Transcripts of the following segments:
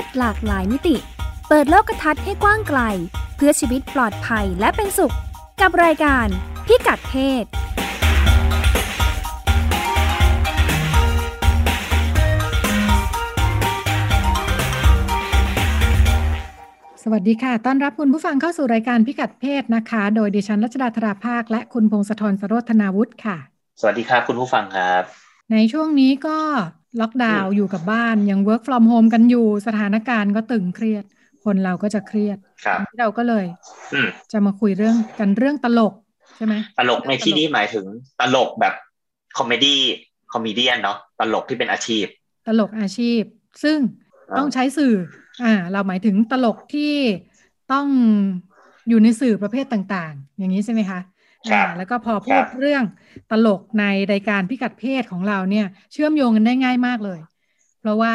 ศหลากหลายมิติ เปิดโลกทัศน์ให้กว้างไกล เพื่อชีวิตปลอดภัยและเป็นสุข กับรายการพิกัดเพศสวัสดีค่ะ ต้อนรับคุณผู้ฟังเข้าสู่รายการพิกัดเพศนะคะ โดยดิฉันรัชดาธราภาค และคุณพงศธรสโรธนาวุฒิค่ะ สวัสดีครับคุณผู้ฟังครับ ในช่วงนี้ก็ ล็อกดาวน์อยู่กับบ้านยัง work from home กันอยู่สถานการณ์ก็ตึงเครียด คนเราก็จะเครียดครับวันนี้เราก็เลยอืมจะมาคุยเรื่องกันเรื่องตลกใช่ไหมตลกในที่นี้หมายถึงตลกแบบ comedy comedian เนาะตลกที่เป็นอาชีพ ตลกอาชีพ ซึ่งอ่าต้องใช้สื่อ อ่า เราหมายถึงตลกที่ต้องอยู่ในสื่อประเภทต่าง ๆ อย่างนี้ใช่ไหมคะครับอ่า แล้วก็พอพูดครับเรื่องตลกในรายการพิกัดเพศของเราเนี่ย เชื่อมโยงกันได้ง่ายมากเลย เพราะว่า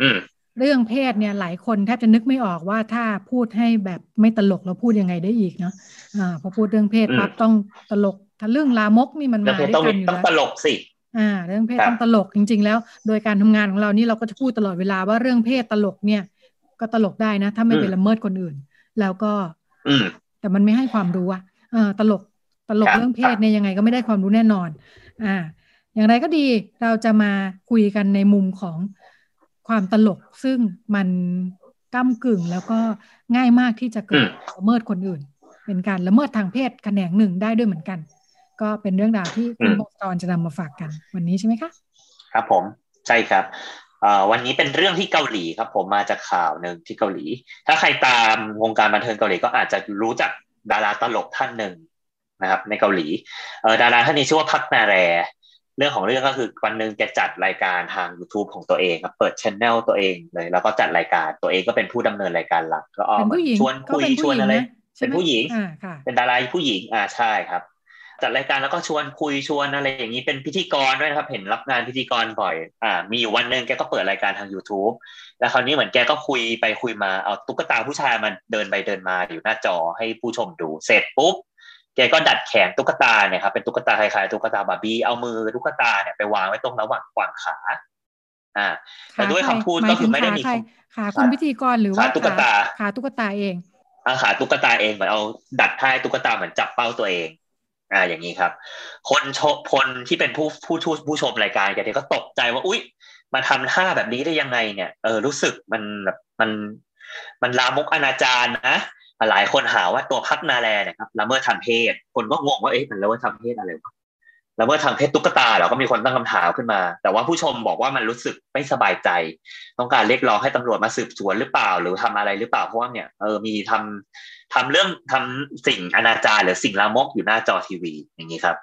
อืมเรื่องเพศเนี่ยหลายคนแทบจะนึกไม่ออกว่าถ้าพูดให้แบบไม่ตลกแล้วพูดยังไงได้อีกเนาะอ่าพอพูดเรื่องเพศอืมปั๊บต้องตลกทะลึ่งลามกนี่มันเรื่อมางเพศด้วต้องยกัมีนอยู่ต้องแล้วตลกสิอ่าเรื่องเพศครับต้องตลกจริง ๆ แล้ว โดยการทำงานของเรานี่เราก็จะพูดตลอดเวลาว่าเรื่องเพศตลกเนี่ย ก็ตลกได้นะ ถ้าไม่ไปละเมิดคนอื่น แล้วก็อืมแต่มันไม่ให้ความรู้อะเออตลก ตลกครับเรื่องเพศเนี่ยยังไงก็ไม่ได้ความรู้แน่นอน อ่า อย่างไรก็ดีเราจะมาคุยกันในมุมของความตลกซึ่งมันก้ากึ่งแล้วก็ง่ายมากที่จะเกิดละเมิดคนอื่น เป็นการละเมิดทางเพศแขนงหนึ่งได้ด้วยเหมือนกัน ก็เป็นเรื่องราวที่คุณพงศธรจะนำมาฝากกัน วันนี้ใช่ไหมคะครับผมใช่ครับเอ่อวันนี้เป็นเรื่องที่เกาหลีครับ ผมมาจากข่าวหนึ่งที่เกาหลี ถ้าใครตามวงการบันเทิงเกาหลีก็อาจจะรู้จักดาราตลกท่านหนึ่ง นะครับในเกาหลีเอ่อดาราท่านนี้ชื่อว่าพักนาแร เรื่องของเรื่องก็คือวันหนึ่งแกจัดรายการทาง YouTube ของตัวเองครับเปิดช anel ตัวเองเลย แล้วก็จัดรายการตัวเองก็เป็นผู้ดำเนินรายการหลัก ก็ออกเป็นมาผู้หญิงชวนก็คุยเป็นชผู้วนหญิงอะไรนะใช่เป็นไหมผู้หญิงอ่าค่ะเป็นดาราผู้หญิงอ่าใช่ครับจัดรายการแล้วก็ชวนคุยชวนอะไรอย่างนี้เป็นพิธีกรด้วยนะครับ เห็นรับงานพิธีกรบ่อย อ่า มีอยู่วันหนึ่งแกก็เปิดรายการทาง YouTube แล้วคราวนี้เหมือนแกก็คุยไปคุยมาเอาตุ๊กตาผู้ชายมันเดินไปเดินมาอยู่หน้าจอให้ผู้ชมดู เสร็จปุ๊บแกก็ดัดแขนตุ๊กตาเนี่ยครับเป็นตุ๊กตาคล้ายๆตุ๊กตาบาร์บี้เอามือตุ๊กตาเนี่ยไปวางไว้ตรงระหว่างกวางขา อ่า แต่ด้วยคำพูดก็คือไม่ได้มีขาใครขาคุณพิธีกรหรือว่าขาตุ๊กตาขาตุ๊กตาเองอาขาตุ๊กตาเองเหมือนเอาดัดท่าให้ตุ๊กตาเหมือนจับเป้าตัวเอง อ่า อย่างนี้ครับ คนชมคนที่เป็นผู้ผู้ผู้ผู้ชมรายการแกเนี่ยก็ตกใจว่า อุ๊ย มาทำท่าแบบนี้ได้ยังไงเนี่ย เออรู้สึกมันแบบมันมันลามกอนาจารนะ หลายคนหาว่าตัวพักนาแลเนี่ยครับละเมิดทางเพศ คนก็งงว่าเอ๊ะมันละเมิดทางเพศอะไรวะละเมิดทางเพศตุ๊กตาเหรอก็มีคนตั้งคำถามขึ้นมา แต่ว่าผู้ชมบอกว่ามันรู้สึกไม่สบายใจ ต้องการเรียกร้องให้ตำรวจมาสืบสวนหรือเปล่า หรือทำอะไรหรือเปล่าเพราะว่าเนี่ยเออมีทำทำเรื่องทำสิ่งอนาจารหรือสิ่งลามกอยู่หน้าจอทีวีอย่างนี้ครับ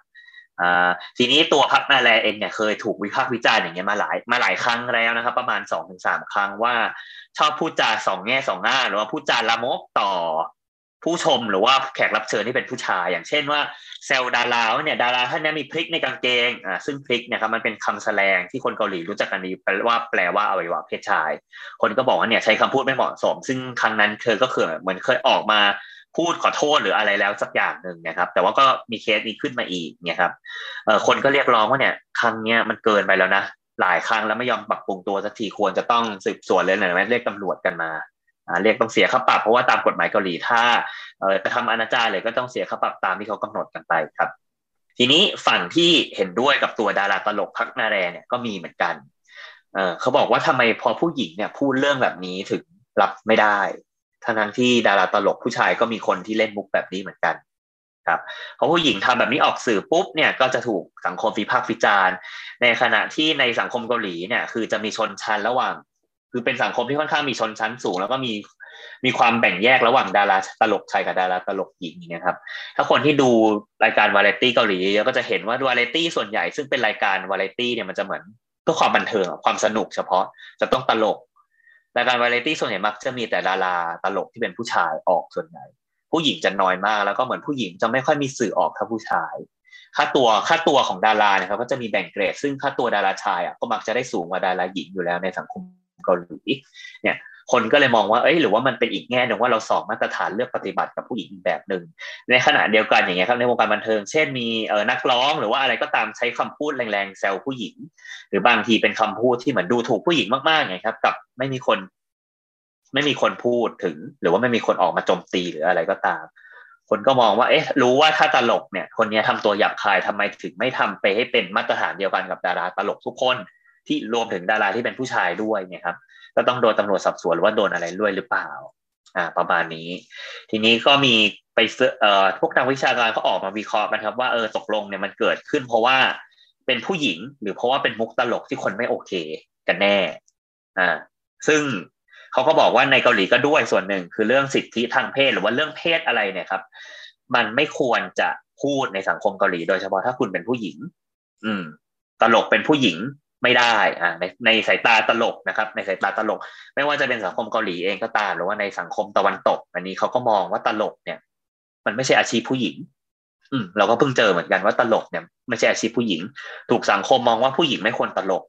อ่าทีนี้ตัวพักนาแลเองเนี่ยเคยถูกวิพากษ์วิจารณ์อย่างเงี้ยมาหลายมาหลายครั้งแล้วนะครับ ประมาณสองถึงสามครั้งว่า ชอบพูดจาสองแง่สองง่าหรือว่าพูดจาลามกต่อผู้ชมหรือว่าแขกรับเชิญที่เป็นผู้ชาย อย่างเช่นว่าเซลดาราเนี่ยดาราท่านนี้มีพริกในกางเกงอ่าซึ่งพริกเนี่ยครับมันเป็นคำแสลงที่คนเกาหลีรู้จักกันดีแปลว่าแปลว่าอวัยวะเพศชาย คนก็บอกว่าเนี่ยใช้คำพูดไม่เหมาะสม ซึ่งครั้งนั้นเธอก็คือเหมือนเคยออกมาพูดขอโทษหรืออะไรแล้วสักอย่างหนึ่งนะครับ แต่ว่าก็มีเคสนี้ขึ้นมาอีกเนี่ยครับเอ่อคนก็เรียกร้องว่าเนี่ยครั้งเนี้ยมันเกินไปแล้วนะ หลายครั้งแล้วไม่ยอมปรับปรุงตัวสักทีควรจะต้องสืบสวนเลยหน่อยไหมเรียกตำรวจกันมาเรียกต้องเสียค่าปรับเพราะว่าตามกฎหมายเกาหลีถ้าเอ่อกระทำอนาจารเลยก็ต้องเสียค่าปรับตามที่เขากำหนดกันไปครับ ทีนี้ฝั่งที่เห็นด้วยกับตัวดาราตลกพักนาแรเนี่ยก็มีเหมือนกันเขาบอกว่าทำไมพอผู้หญิงเนี่ยพูดเรื่องแบบนี้ถึงรับไม่ได้ทั้งที่ดาราตลกผู้ชายก็มีคนที่เล่นมุกแบบนี้เหมือนกัน ครับเพราะผู้หญิงทำแบบนี้ออกสื่อปุ๊บเนี่ยก็จะถูกสังคมวิพากษ์วิจารณ์ ในขณะที่ในสังคมเกาหลีเนี่ยคือจะมีชนชั้นระหว่าง คือเป็นสังคมที่ค่อนข้างมีชนชั้นสูง แล้วก็มีมีความแบ่งแยกระหว่างดาราตลกชายกับดาราตลกหญิงอย่างเงี้ยครับถ้าคนที่ดูรายการวาไรตี้เกาหลีเยอะก็จะเห็นว่าวาไรตี้ส่วนใหญ่ซึ่งเป็นรายการวาไรตี้เนี่ยมันจะเหมือนเพื่อความบันเทิงความสนุกเฉพาะจะต้องตลกรายการวาไรตี้ส่วนใหญ่มักจะมีแต่ดาราตลกที่เป็นผู้ชายออกส่วนใหญ่ ผู้หญิงจะน้อยมาก แล้วก็เหมือนผู้หญิงจะไม่ค่อยมีสื่อออกเท่าผู้ชาย ค่าตัวค่าตัวของดาราเนี่ยครับ ก็จะมีแบ่งเกรด ซึ่งค่าตัวดาราชายอะก็มักจะได้สูงกว่าดาราหญิงอยู่แล้วในสังคมเกาหลีเนี่ยคนก็เลยมองว่า เอ้ย หรือว่ามันเป็นอีกแง่หนึ่งว่าเราสองมาตรฐานเลือกปฏิบัติกับผู้หญิงอีกแบบหนึ่ง ในขณะเดียวกันอย่างเงี้ยครับ ในวงการบันเทิง เช่น มีเออนักร้อง หรือว่าอะไรก็ตามใช้คำพูดแรงๆแซวผู้หญิง หรือบางทีเป็นคำพูดที่เหมือนดูถูกผู้หญิงมากๆไงครับ กับไม่มีคน ไม่มีคนพูดถึง หรือว่าไม่มีคนออกมาโจมตีหรืออะไรก็ตาม คนก็มองว่า เอ๊ะ รู้ว่าถ้าตลกเนี่ย คนนี้ทำตัวหยาบคายทำไมถึงไม่ทำไปให้เป็นมาตรฐานเดียวกันกับดาราตลกทุกคนที่รวมถึงดาราที่เป็นผู้ชายด้วยเนี่ยครับ ก็ต้องโดนตำรวจสอบสวนหรือว่าโดนอะไรด้วยหรือเปล่า อ่า ประมาณนี้ ทีนี้ก็มีไปเอ่อพวกนักวิชาการก็ออกมาวิเคราะห์กันครับ ว่าเออตกลงเนี่ยมันเกิดขึ้น เพราะว่าเป็นผู้หญิง หรือเพราะว่าเป็นมุกตลกที่คนไม่โอเค กันแน่ อ่า ซึ่ง เขาก็บอกว่าในเกาหลีก็ด้วยส่วนหนึ่งคือเรื่องสิทธิทางเพศหรือว่าเรื่องเพศอะไรเนี่ยครับ มันไม่ควรจะพูดในสังคมเกาหลี โดยเฉพาะถ้าคุณเป็นผู้หญิง อืม ตลกเป็นผู้หญิงไม่ได้อ่าในในสายตาตลกนะครับ ในสายตาตลก ไม่ว่าจะเป็นสังคมเกาหลีเองก็ตาม หรือว่าในสังคมตะวันตก อันนี้เขาก็มองว่าตลกเนี่ย มันไม่ใช่อาชีพผู้หญิง อืมเราก็เพิ่งเจอเหมือนกันว่าตลกเนี่ยไม่ใช่อาชีพผู้หญิง ถูกสังคมมองว่าผู้หญิงไม่ควรตลก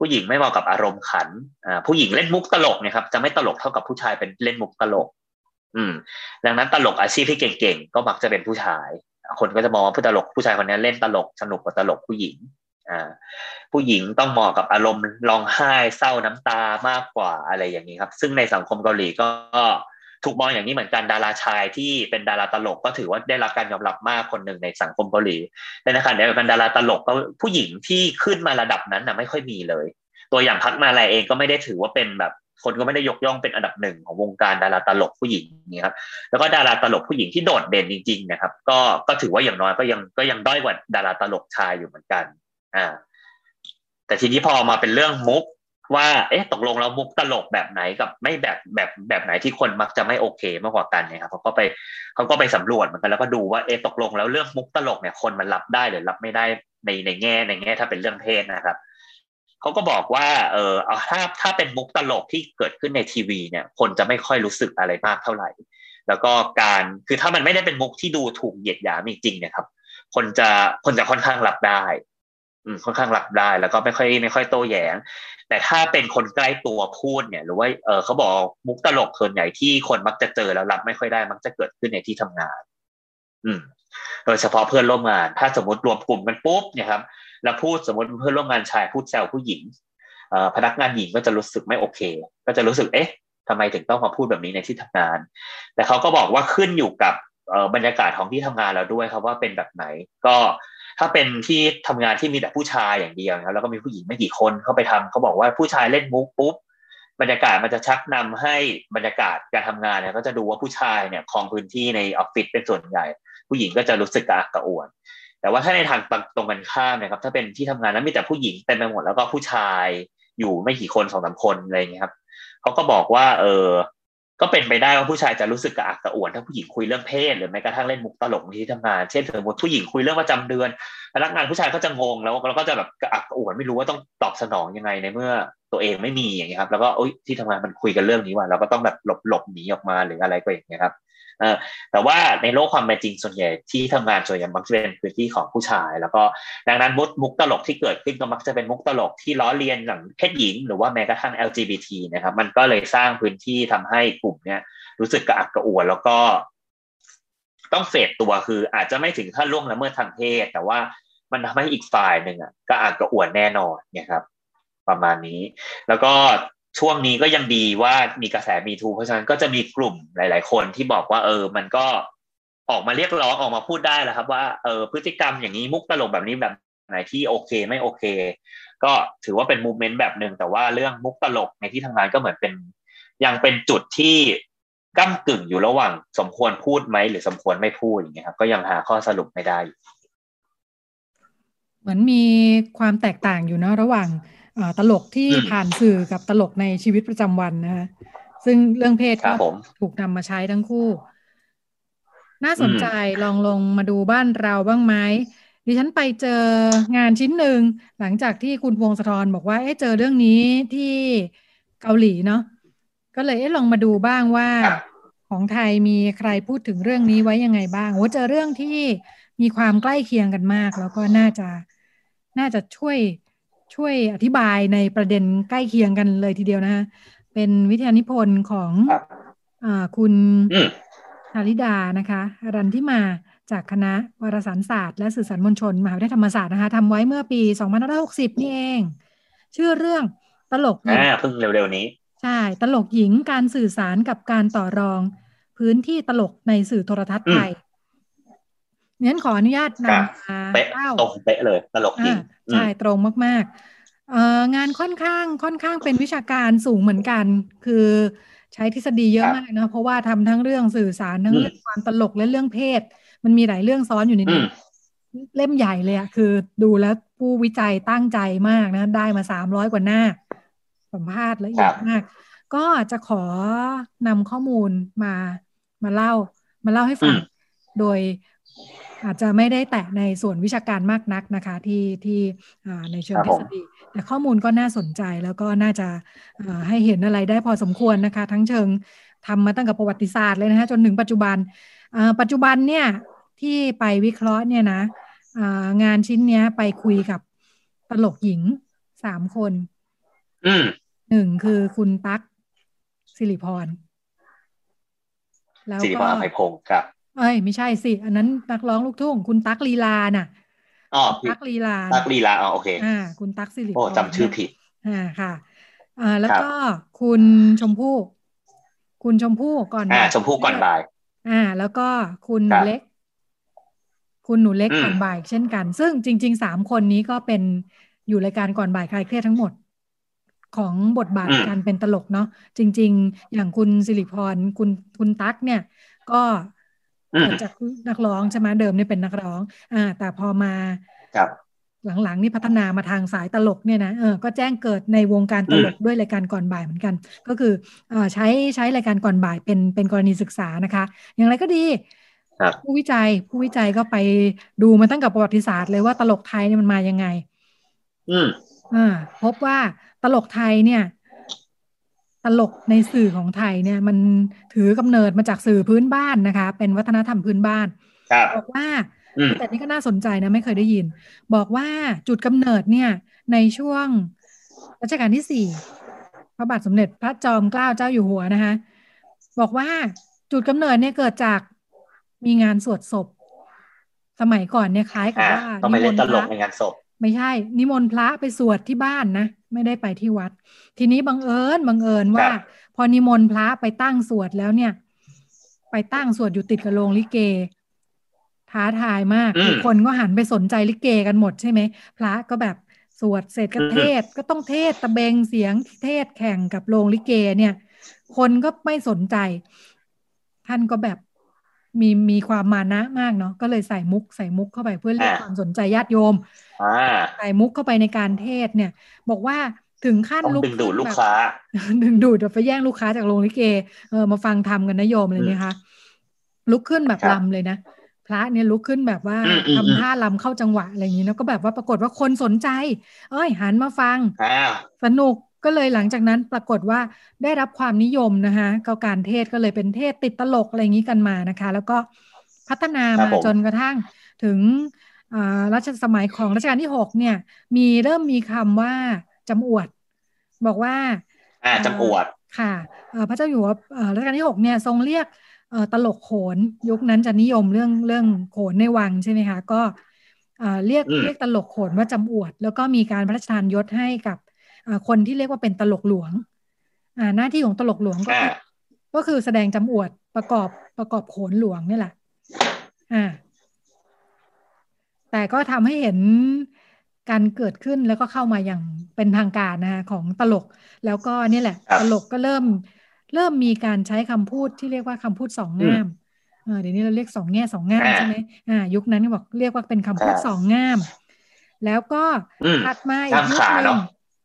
ผู้หญิงไม่เหมาะกับอารมณ์ขันอ่าผู้หญิงเล่นมุกตลกเนี่ยครับจะไม่ตลกเท่ากับผู้ชายเป็นเล่นมุกตลก อืม ดังนั้นตลกอาชีพที่เก่งๆก็มักจะเป็นผู้ชาย คนก็จะมองว่าผู้ตลกผู้ชายคนนี้เล่นตลกสนุกกว่าตลกผู้หญิงอ่าผู้หญิงต้องเหมาะกับอารมณ์ร้องไห้เศร้าน้ำตามากกว่าอะไรอย่างนี้ครับ ซึ่งในสังคมเกาหลีก็ ถูกมองอย่างนี้เหมือนกันดาราชายที่เป็นดาราตลกก็ถือว่าได้รับการยอมรับมากคนหนึ่งในสังคมเกาหลีแต่ในขณะเดียวกันดาราตลกก็ผู้หญิงที่ขึ้นมาระดับนั้นนะไม่ค่อยมีเลย ตัวอย่างพักมาลายเองก็ไม่ได้ถือว่าเป็นแบบคนก็ไม่ได้ยกย่องเป็นอันดับหนึ่งของวงการดาราตลกผู้หญิงนี่ครับแล้วก็ดาราตลกผู้หญิงที่โดดเด่นจริงๆนะครับก็ก็ถือว่าอย่างน้อยก็ยังก็ยังด้อยกว่าดาราตลกชายอยู่เหมือนกันอ่าแต่ทีนี้พอมาเป็นเรื่องมุก ว่า เอ๊ะตกลงแล้วมุกตลกแบบไหนกับไม่แบบแบบแบบไหนที่คนมักจะไม่โอเคมากกว่ากันเนี่ยครับเขาก็ไปเขาก็ไปสำรวจเหมือนกันแล้วก็ดูว่าเอ๊ะตกลงแล้วเรื่องมุกตลกเนี่ยคนมันรับได้หรือรับไม่ได้ในในแง่ในแง่ถ้าเป็นเรื่องเพศนะครับเขาก็บอกว่า เออเอาถ้าถ้าเป็นมุกตลกที่เกิดขึ้นในทีวีเนี่ย คนจะไม่ค่อยรู้สึกอะไรมากเท่าไหร่ แล้วก็การคือถ้ามันไม่ได้เป็นมุกที่ดูถูกเหยียดหยามจริงๆนะครับ คนจะคนจะค่อนข้างรับได้ ค่อนข้างรับได้ แล้วก็ไม่ค่อยไม่ค่อยโต้แย้ง แต่ถ้าเป็นคนใกล้ตัวพูดเนี่ย หรือว่าเออเขาบอกมุกตลกส่วนใหญ่ที่คนมักจะเจอแล้วรับไม่ค่อยได้ มักจะเกิดขึ้นในที่ทำงาน อืมโดยเฉพาะเพื่อนร่วมงาน ถ้าสมมติรวมกลุ่มกันปุ๊บเนี่ยครับแล้วพูดสมมติเพื่อนร่วมงานชายพูดแซวผู้หญิงพนักงานหญิงก็จะรู้สึกไม่โอเค ก็จะรู้สึกเอ๊ะทำไมถึงต้องมาพูดแบบนี้ในที่ทำงาน แต่เขาก็บอกว่าขึ้นอยู่กับบรรยากาศของที่ทำงานเราด้วยครับว่าเป็นแบบไหน ก็ ถ้าเป็นที่ทำงานที่มีแต่ผู้ชายอย่างเดียวนะแล้วก็มีผู้หญิงไม่กี่คนเข้าไปทำเขาบอกว่าผู้ชายเล่นมุกปุ๊บบรรยากาศมันจะชักนำให้บรรยากาศการทำงานเนี่ยก็จะดูว่าผู้ชายเนี่ยครองพื้นที่ในออฟฟิศเป็นส่วนใหญ่ ผู้หญิงก็จะรู้สึกกระอักกระอ่วน แต่ว่าถ้าในทางตรงกันข้ามนะครับ ถ้าเป็นที่ทำงานนั้นมีแต่ผู้หญิงเต็มไปหมดแล้วก็ผู้ชายอยู่ไม่กี่คนสองสามคนอะไรอย่างนี้ครับเขาก็บอกว่า เออ ก็เป็นไปได้ว่าผู้ชายจะรู้สึกกระอักกระอ่วนถ้าผู้หญิงคุยเรื่องเพศหรือแม้กระทั่งเล่นมุกตลกที่ทำงาน เช่นสมมติผู้หญิงคุยเรื่องประจำเดือนพนักงานผู้ชายก็จะงงแล้วเราก็จะแบบกระอักกระอ่วนไม่รู้ว่าต้องตอบสนองยังไงในเมื่อตัวเองไม่มีอย่างนี้ครับ แล้วก็โอ๊ยที่ทำงานมันคุยกันเรื่องนี้ว่าเราก็ต้องแบบหลบหลบหนีออกมาหรืออะไรก็อย่างนี้ครับ เออแต่ว่าในโลกความเป็นจริงส่วนใหญ่ที่ทำงานส่วนใหญ่มักจะเป็นพื้นที่ของผู้ชาย แล้วก็ดังนั้นมุกมุกตลกที่เกิดขึ้นก็มักจะเป็นมุกตลกที่ล้อเลียนหลังเพศหญิง หรือว่าแม้กระทั่ง LGBT นะครับ มันก็เลยสร้างพื้นที่ทำให้กลุ่มเนี้ยรู้สึกกระอักกระอ่วนแล้วก็ ต้องเฟดตัวคืออาจจะไม่ถึงขั้นล่วงละเมิดทางเพศ แต่ว่ามันทำให้อีกฝ่ายหนึ่งอะก็อักกระอ่วนแน่นอนเนี่ยครับ ประมาณนี้ แล้วก็ ช่วงนี้ก็ยังดีว่ามีกระแสมีทู เพราะฉะนั้นก็จะมีกลุ่มหลาย ๆ คนที่บอกว่า เออ มันก็ออกมาเรียกร้องออกมาพูดได้แล้วครับ ว่าเออพฤติกรรมอย่างนี้มุกตลกแบบนี้แบบไหนที่โอเคไม่โอเค ก็ถือว่าเป็นมูเมนต์แบบหนึ่งแต่ว่าเรื่องมุกตลกในที่ทำงานก็เหมือนเป็น ยังเป็นจุดที่ก้ากึ่งอยู่ระหว่างสมควรพูดไหมหรือสมควรไม่พูดอย่างเงี้ยครับ ก็ยังหาข้อสรุปไม่ได้ เหมือนมีความแตกต่างอยู่นะระหว่าง ตลกที่ผ่านสื่อกับตลกในชีวิตประจำวันนะคะซึ่งเรื่องเพศก็ถูกนำมาใช้ทั้งคู่ น่าสนใจลองลงมาดูบ้านเราบ้างไหมดิฉันไปเจองานชิ้นหนึ่งหลังจากที่คุณพวงสะทอนบอกว่าเอ๊ะเจอเรื่องนี้ที่เกาหลีเนาะก็เลยเอ๊ะลองมาดูบ้างว่าของไทยมีใครพูดถึงเรื่องนี้ไว้ยังไงบ้างโอ้เจอเรื่องที่มีความใกล้เคียงกันมาก แล้วก็น่าจะน่าจะช่วย ช่วยอธิบายในประเด็นใกล้เคียงกันเลยทีเดียวนะฮะเป็นวิทยานิพนธ์ของอคุณชาลิดานะคะรันที่มาจากคณะวารสารศาสตร์และสื่อสารมวลชนมหาวิทยาลัยธรรมศาสตร์นะคะทำไว้เมื่อปี 2560 นี่เอง ชื่อเรื่องตลกอ่าเพิ่งเร็วๆนี้ ใช่ ตลกหญิงการสื่อสารกับการต่อรอง พื้นที่ตลกในสื่อโทรทัศน์ไทย งั้นขออนุญาตนำมาเป๊ะตรงเป๊ะเลยตลกหญิงใช่ตรงมากๆงานค่อนข้างค่อนข้างเป็นวิชาการสูงเหมือนกัน คือใช้ทฤษฎีเยอะมากนะเพราะว่าทำทั้งเรื่องสื่อสารทั้งเรื่องความตลกและเรื่องเพศ มันมีหลายเรื่องซ้อนอยู่ในนี้เล่มใหญ่เลยอะคือดูแล้วผู้วิจัยตั้งใจมากนะ ได้มาสามร้อยกว่าหน้า สัมภาษณ์ละเอียดมาก ก็จะขอนำข้อมูลมามาเล่า มาเล่าให้ฟัง โดย อาจจะไม่ได้แตะในส่วนวิชาการมากนักนะคะที่ที่ในเชิงทฤษฎีแต่ข้อมูลก็น่าสนใจแล้วก็น่าจะให้เห็นอะไรได้พอสมควรนะคะ ทั้งเชิงทำมาตั้งแต่ประวัติศาสตร์เลยนะคะจนถึงปัจจุบันปัจจุบันเนี่ยที่ไปวิเคราะห์เนี่ยนะงานชิ้นเนี้ยไปคุยกับตลกหญิงสามคนหนึ่งคือคุณตั๊กสิริพร แล้วก็สิริพรไพพงศ์ครับ เอ้ยไม่ใช่สิ อันนั้นนักร้องลูกทุ่ง คุณตั๊กลีลาน่ะอ๋อตั๊กลีลาตั๊กลีลาอ๋อโอเคอ่าคุณตั๊กสิริพรโอ้จำชื่อผิดอ่าค่ะอ่าแล้วก็คุณชมพู่คุณชมพู่ก่อนอ่าชมพู่ก่อนบ่าย อ่า แล้วก็คุณหนูเล็ก คุณหนูเล็กก่อนบ่ายเช่นกัน ซึ่งจริงๆสามคนนี้ก็เป็นอยู่รายการก่อนบ่ายคลายเครียดทั้งหมดของบทบาทการเป็นตลกเนาะจริง ๆ อย่างคุณสิริพรคุณคุณตั๊กเนี่ย ก็เกิด จากนักร้องใช่ไหมเดิมนี่เป็นนักร้อง อ่า แต่พอมาครับหลังๆนี่พัฒนามาทางสายตลกเนี่ยนะเออก็แจ้งเกิดในวงการตลกด้วยรายการก่อนบ่ายเหมือนกัน ก็คือเออใช้ใช้รายการก่อนบ่ายเป็นเป็นกรณีศึกษานะคะ อย่างไรก็ดีผู้วิจัยผู้วิจัยก็ไปดูมาตั้งกับประวัติศาสตร์เลยว่าตลกไทยเนี่ยมันมายังไง อืมอ่าพบว่าตลกไทยเนี่ย ตลกในสื่อของไทยเนี่ยมันถือกำเนิดมาจากสื่อพื้นบ้านนะคะ เป็นวัฒนธรรมพื้นบ้านบอกว่าแต่นี่ก็น่าสนใจนะไม่เคยได้ยิน บอกว่าจุดกำเนิดเนี่ยในช่วงรัชกาลที่สี่พระบาทสมเด็จพระจอมเกล้าเจ้าอยู่หัวนะคะ บอกว่าจุดกำเนิดเนี่ยเกิดจากมีงานสวดศพ สมัยก่อนเนี่ยคล้ายกับว่านิมนต์พระในงานศพ ไม่ใช่ นิมนต์พระไปสวดที่บ้านนะ ไม่ได้ไปที่วัด ทีนี้บังเอิญบังเอิญว่า พอนิมนต์พระไปตั้งสวดแล้วเนี่ย ไปตั้งสวดอยู่ติดกับโรงลิเก ท้าทายมากทุกคนก็หันไปสนใจลิเกกันหมดใช่ไหมพระก็แบบสวดเสร็จก็เทศก็ต้องเทศตะเบงเสียงเทศแข่งกับโรงลิเกเนี่ย คนก็ไม่สนใจ ท่านก็แบบ มีมีความมานะมากเนาะก็เลยใส่มุกใส่มุกเข้าไปเพื่อเรียกความสนใจญาติโยมใส่มุกเข้าไปในการเทศเนี่ย บอกว่าถึงขั้นลุกดึงดูดลูกค้า ดึงดูดไปแย่งลูกค้าจากโรงลิเกเออมาฟังทำกันนะโยมเลยนะคะลุกขึ้นแบบลำเลยนะพระเนี่ยลุกขึ้นแบบว่าทำท่าลำเข้าจังหวะอะไรอย่างนี้แล้วก็แบบว่าปรากฏว่าคนสนใจ เอ้ยหันมาฟังสนุก ก็เลยหลังจากนั้นปรากฏว่าได้รับความนิยมนะคะก็การเทศก็เลยเป็นเทศติดตลกอะไรอย่างนี้กันมานะคะ แล้วก็พัฒนามาจนกระทั่งถึงรัชสมัยของรัชกาลที่หกเนี่ย มีเริ่มมีคำว่าจำอวด บอกว่าจำอวดค่ะพระเจ้าอยู่หัวรัชกาลที่หกเนี่ยทรงเรียกเออตลกโขนยุคนั้นจะนิยมเรื่องเรื่องโขนในวังใช่ไหมคะก็เรียกเรียกตลกโขนว่าจำอวด แล้วก็มีการพระราชทานยศให้กับ คนที่เรียกว่าเป็นตลกหลวงหน้าที่ของตลกหลวงก็ก็คือแสดงจำอวดประกอบประกอบโขนหลวงนี่แหละอ่าแต่ก็ทำให้เห็นการเกิดขึ้นแล้วก็เข้ามาอย่างเป็นทางการนะคะของตลก แล้วก็นี่แหละ ตลกก็เริ่ม เริ่มมีการใช้คำพูดที่เรียกว่าคำพูดสองง่ามเดี๋ยวนี้เราเรียกสองแง่สองง่ามใช่ไหมอ่า ยุคนั้นบอกเรียกว่าเป็นคำพูดสองง่าม แล้วก็ถัดมาอีกยุคนึง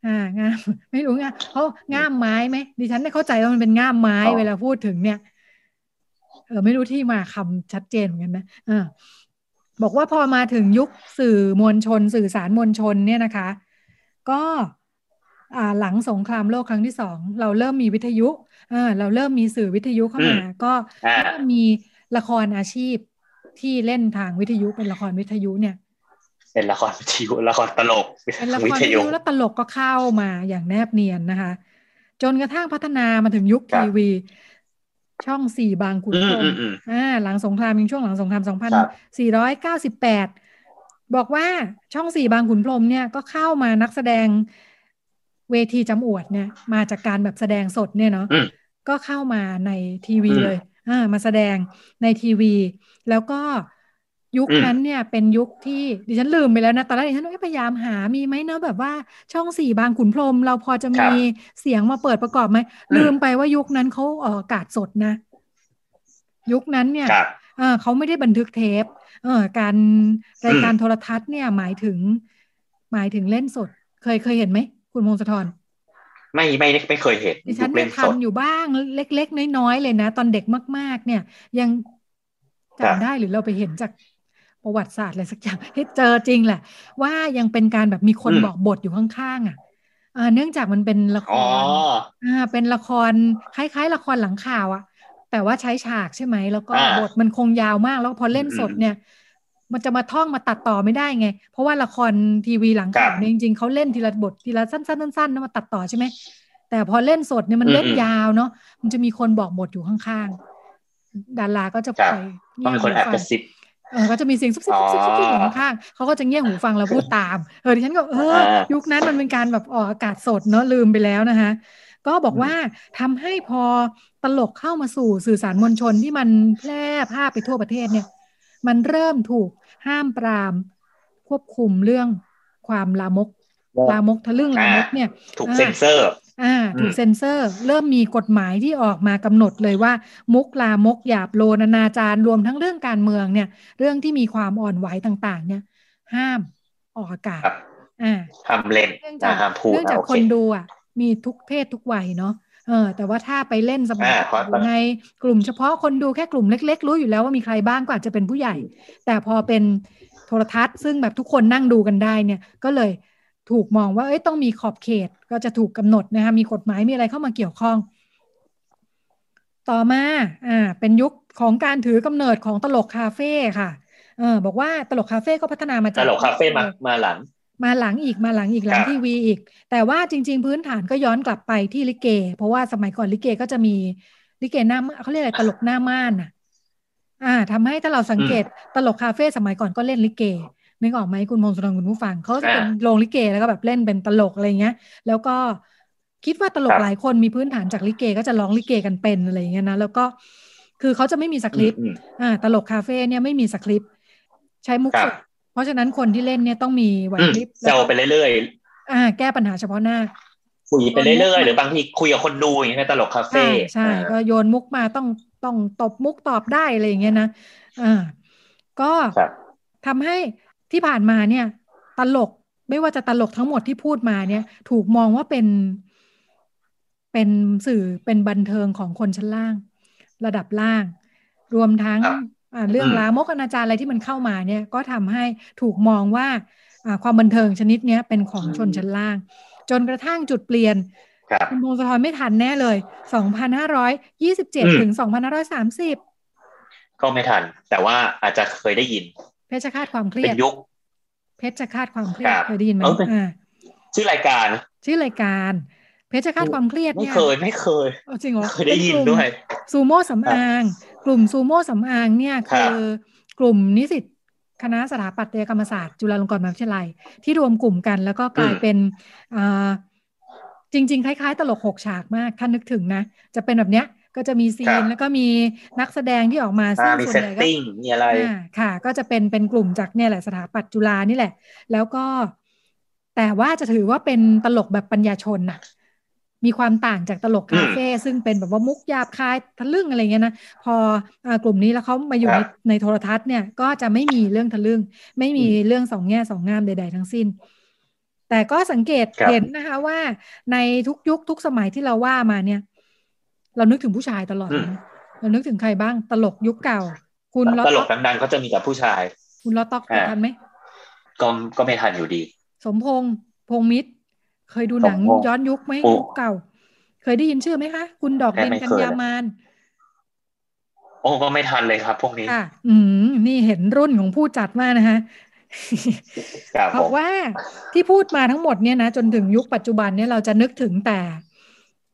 อ่างาม ไม่รู้ง่ามเขาง่ามไม้ไหมดิฉันไม่เข้าใจว่ามันเป็นง่ามไม้เวลาพูดถึงเนี่ยเออไม่รู้ที่มาคำชัดเจนเหมือนกันนะอ่าบอกว่าพอมาถึงยุคสื่อมวลชน สื่อสารมวลชนเนี่ยนะคะ ก็หลังสงครามโลกครั้งที่สองเราเริ่มมีวิทยุเราเริ่มมีสื่อวิทยุเข้ามา ก็มีละครอาชีพที่เล่นทางวิทยุเป็นละครวิทยุเนี่ย เป็นละครวิทยุละครตลกเป็นละครวิทยุแล้วตลกก็เข้ามาอย่างแนบเนียนนะคะ จนกระทั่งพัฒนามาถึงยุคทีวี ช่องสี่บางขุนพรมอ่าหลังสงครามยิงช่วงหลังสงครามสองพันสี่ร้อยเก้าสิบแปดบอกว่าช่องสี่บางขุนพรมเนี่ยก็เข้ามานักแสดงเวทีจำอวดเนี่ย มาจากการแบบแสดงสดเนี่ยเนาะอืมก็เข้ามาในทีวีอืมเลยอ่ามาแสดงในทีวี แล้วก็ ยุคอืมนั้นเนี่ยเป็นยุคที่ดิฉันลืมไปแล้วนะตอนแรกดิฉันก็พยายามหามีไหมเนอะแบบว่าช่องสี่บางขุนพรหมเราพอจะครัมีบเสียงมาเปิดประกอบไหมอืมลืมไปว่ายุคนั้นเขาออกอากาศสดนะ ยุคนั้นเนี่ยครับเออเขาไม่ได้บันทึกเทปเออการรายการอืมโทรทัศน์เนี่ยหมายถึง หมายถึงเล่นสด เคยเคยเห็นไหมคุณพงศธรไม่ไม่ไม่เคยเห็นดิฉันยุคเนี่เล่ยนสดทำอยู่บ้างเล็ก ๆ น้อยๆเลยนะ ตอนเด็กมาก ๆ เนี่ยยังครับจำได้หรือเราไปเห็นจาก ประวัติศาสตร์อะไรสักอย่างเฮ้ยเจอจริงแหละ ว่ายังเป็นการแบบมีคนอืมบอกบทอยู่ข้างๆอะเออเนื่องจากมันเป็นละคอ๋อรอ่าเป็นละครคล้ายๆ ละครหลังข่าวอะ แต่ว่าใช้ฉากใช่ไหมแล้วก็อ่าบทมันคงยาวมากแล้วพอเล่นอืมสดเนี่ย มันจะมาท่องมาตัดต่อไม่ได้ไง เพราะว่าละครทีวีหลังข่าวครับเนี่ยจริงๆเขาเล่นทีละบททีละสั้นๆสั้นๆแล้วมาตัดต่อใช่ไหมแต่พอเล่นสดเนี่ยมันอืมเล่นอืมยาวเนาะมันจะมีคนบอกบทอยู่ข้างๆดาราก็จะครับคอยต้องมีคนแอบฟักระซิบเออ ก็จะมีเสียงซุบซิบซุบซิบซุบซิบอยู่ข้างๆเขาก็จะเงี่ยหูฟังแล้วพูดตาม เออดิฉันก็เอออ่ายุคนั้นมันเป็นการแบบออกอากาศสดเนาะลืมไปแล้วนะคะก็บอกว่าทำให้พอตลกเข้ามาสู่สื่อสารมวลชนที่มันแพร่ภาพไปทั่วประเทศเนี่ย มันเริ่มถูกห้ามปรามควบคุมเรื่องความลามกลามกทะลึ่งลามกเนี่ย ถูกอ่าเซ็นเซอร์ อ่าถูกอืมเซ็นเซอร์ เริ่มมีกฎหมายที่ออกมากำหนดเลยว่า มุกลามกหยาบโลนอนาจารรวมทั้งเรื่องการเมืองเนี่ย เรื่องที่มีความอ่อนไหวต่าง ๆ เนี่ย ห้ามออกอากาศครับอ่าห้ามเล่นเนื่องนะจากห้ามพูดเนื่องนะจากโอคเคนดูอะ มีทุกเพศทุกวัยเนาะเออแต่ว่าถ้าไปเล่นสมัยอ่าเพราะอยู่ในกลุ่มเฉพาะคนดูแค่กลุ่มเล็ก ๆ รู้อยู่แล้วว่ามีใครบ้างก็อาจจะเป็นผู้ใหญ่ แต่พอเป็นโทรทัศน์ซึ่งแบบทุกคนนั่งดูกันได้เนี่ย ก็เลย ถูกมองว่าเอ้ยต้องมีขอบเขตก็จะถูกกำหนดนะคะมีกฎหมายมีอะไรเข้ามาเกี่ยวข้อง ต่อมาอ่าเป็นยุคของการถือกำเนิดของตลกคาเฟ่ค่ะเออบอกว่าตลกคาเฟ่ก็พัฒนามาตจากลกคาเฟ่มามาหลัง มาหลังอีกมาหลังอีกหลังครับทีวีอีก แต่ว่าจริง ๆ พื้นฐานก็ย้อนกลับไปที่ลิเก เพราะว่าสมัยก่อนลิเกก็จะมีลิเกหน้าเขาเรียกอะไรตลกหน้าม่านน่ะอ่าทำให้ถ้าเราสังเกตตลกคาเฟ่สมัยก่อนก็เล่นลิเก นึกออกไหมคุณมงคลคุณผู้ฟังเขาจะเป็นอ่าโรงลิเกแล้วก็แบบเล่นเป็นตลกอะไรเงี้ย แล้วก็คิดว่าตลคกรับหลายคนมีพื้นฐานจากลิเกก็จะร้องลิเกกันเป็นอะไรอย่างเงี้ยนะแล้วก็คือเขาจะไม่มีสคริปต์อืมอ่าตลกคาเฟ่เนี่ยไม่มีสคริปต์ใช้มุกครัสบดเพราะฉะนั้นคนที่เล่นเนี่ยต้องมีไหวอืมพริบเซลไปเรื่อยอ่า แก้ปัญหาเฉพาะหน้าๆคุยไปเรื่อยๆหรือบางทีคุยกับคนดูอย่างเงี้ยในตลกคาเฟ่ใช่ใช่อ่าก็โยนมุกมาต้องต้องตบมุกตอบได้อะไรอย่างเงี้ยนะอ่าก็ครับทำให้ ที่ผ่านมาเนี่ยตลกไม่ว่าจะตลกทั้งหมดที่พูดมาเนี่ย ถูกมองว่าเป็นเป็นสื่อเป็นบันเทิงของคนชั้นล่าง ระดับล่าง รวมทั้งครับอ่าเรื่องอืมลามกอนาจารอะไรที่มันเข้ามาเนี่ย ก็ทำให้ถูกมองว่าอ่าความบันเทิงชนิดเนี้ยเป็นของชนชั้นล่าง จนกระทั่งจุดเปลี่ยนครับคุณพงศธรไม่ทันแน่เลยอืม2,527 ถึง 2,530 ก็ไม่ทัน แต่ว่าอาจจะเคยได้ยิน เพชฌฆาตความเครีเป็ยดนยุคเพชฌฆาตความเครียคดรับเคยได้ยินไหมเออเป็นอ่าชื่อรายการ ชื่อรายการ เพชฌฆาตความเครียดไม่เนี่ยเคยไม่เคยเอาจริงเหรอเคยได้ยินป็กลุ่มด้วยซูโม่สำอาง กลุ่มซูโม่สำอางเนี่ยครัคืบอกลุ่มนิสิตคณะสถาปัตยกรรมศาสตร์จุฬาลงกรณ์มหาวิทยาลัย ที่รวมกลุ่มกันแล้วก็กลายเป็นอ่าจริง ๆ คล้าย ๆ ตลกหกฉากมาก ถ้านึกถึงนะ จะเป็นแบบเนี้ย ก็จะมีซีครันบแล้วก็มีนักแสดงที่ออกมาซึ่อ่างมีส่วนเซตใหญ่ก็ติ้งมีอะไรอ่าค่ะ ก็จะเป็นเป็นกลุ่มจากเนี่ยแหละสถาปัตย์จุฬานี่แหละ แล้วก็ แต่ว่าจะถือว่าเป็นตลกแบบปัญญาชนน่ะ มีความต่างจากตลกคาเฟ่ซึ่งเป็นแบบว่ามุกหยาบคายทะลึ่งอะไรเงี้ยนะพออ่ากลุ่มนี้แล้วเขามาอยู่คในรับในโทรทัศน์เนี่ย ก็จะไม่มีเรื่องทะลึ่ง ไม่มีเรื่องสองแง่สองงามใด ๆ ทั้งสิ้นแต่ก็สังเกตครับเห็นนะคะว่าในทุกยุคทุกสมัยที่เราว่ามาเนี่ย เรานึกถึงผู้ชายตลอดเลยนะเรานึกถึงใครบ้าง ตลกยุคเก่า คุณลอตลต๊อกกดังๆก็จะมีแต่ผู้ชาย คุณลอต๊อกเคยอ่าทันไหมก็ก็ไม่ทันอยู่ดี สมพงษ์พงษ์มิตร เคยดูหนังสมพงษ์ย้อนยุคไหมโอ้ยุคเก่า เคยได้ยินชื่อไหมคะ คุณดอกแค่ดินไม่กัญเคยญามานโอ้ก็ไม่ทันเลยครับ พวกนี้ค่ะอืมนี่เห็นรุ่นของผู้จัดมากนะคะครับเพผราะมว่าที่พูดมาทั้งหมดเนี่ยนะจนถึงยุคปัจจุบันเนี่ยเราจะนึกถึงแต่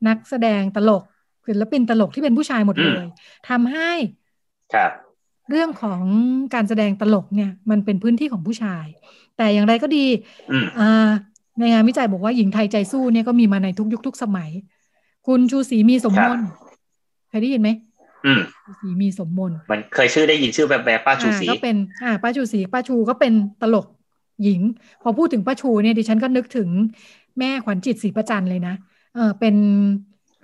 นักแสดงตลก ศิลปินตลกที่เป็นผู้ชายหมดเลยทำให้ครับเรื่องของการแสดงตลกเนี่ยมันเป็นพื้นที่ของผู้ชาย แต่อย่างไรก็ดีอืมอ่าในงานวิจัยบอกว่าหญิงไทยใจสู้เนี่ยก็มีมาในทุกยุคทุกสมัย คุณชูศรีมีสมมนเคยได้ยินไหมอืมชูศรีมีสมมนมันเคยชื่อได้ยินชื่อแบบแบบป้าชูศรีอ่ก็เป็นอ่าป้าชูศรีป้าชูก็เป็นตลกหญิง พอพูดถึงป้าชูเนี่ยดิฉันก็นึกถึงแม่ขวัญจิตศรีประจันเลยนะเออเป็น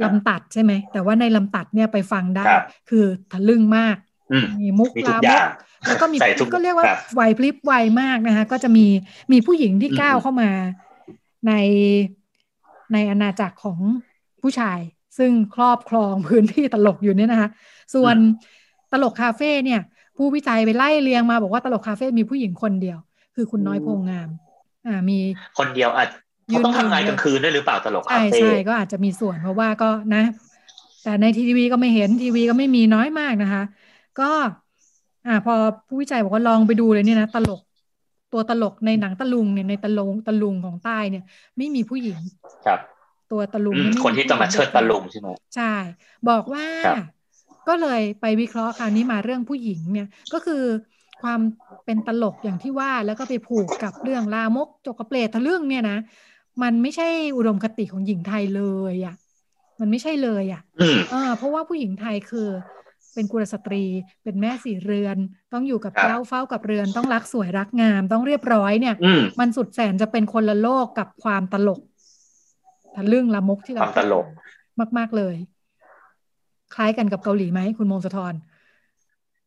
ลำตัดใช่ไหม แต่ว่าในลำตัดเนี่ยไปฟังได้ครับคือทะลึ่งมากอืมมีมุกมีทุลากอมุย่ากงแล้วก็มีใส่ทุกก็เรียกว่าครับไหวพริบไวมากนะคะ ก็จะมีมีผู้หญิงที่อืมก้าวเข้ามาในในอาณาจักรของผู้ชาย ซึ่งครอบครองพื้นที่ตลกอยู่เนี่ยนะคะ ส่วนตลกคาเฟ่เนี่ย ผู้วิจัยไปไล่เรียงมาบอกว่าตลกคาเฟ่มีผู้หญิงคนเดียว คือคุณน้อยโพงงาม อ่ามีคนเดียวอาจยืน เขาต้องทำงานหนึ่งกลางคืนด้วยหรือเปล่าตลกใช่คาเฟ่ใช่ก็อาจจะมีส่วนเพราะว่าก็นะ แต่ในทีวีก็ไม่เห็นทีวีก็ไม่มีน้อยมากนะคะ ก็อ่าพอผู้วิจัยบอกว่าลองไปดูเลยเนี่ยนะตลกตัวตลกในหนังตะลุงเนี่ยในตะลุงตะลุงของใต้เนี่ย ไม่มีผู้หญิงครับ ตัวตะลุงอืมเยไม่คนที่จะมาเชิดตะลุงใช่ไหมใช่ บอกว่าครับก็เลยไปวิเคราะห์คราวนี้มาเรื่องผู้หญิงเนี่ยก็คือความเป็นตลกอย่างที่ว่าแล้วก็ไปผูกกับเรื่องลามกจกกระเปรตทะลึ่งเนี่ยนะ มันไม่ใช่อุดมคติของหญิงไทยเลยอะ่ะ มันไม่ใช่เลยอะ่ะอืมเออเพราะว่าผู้หญิงไทยคือเป็นกุลสตรี เป็นแม่สีเรือน ต้องอยู่กับครับเจ้าเฝ้ากับเรือน ต้องรักสวยรักงาม ต้องเรียบร้อยเนี่ยอืมมันสุดแสนจะเป็นคนละโลกกับความตลกทะลึ่งละมกที่เราความตลกมาก ๆ เลย คล้ายกันกับเกาหลีไหมคุณมงสะทร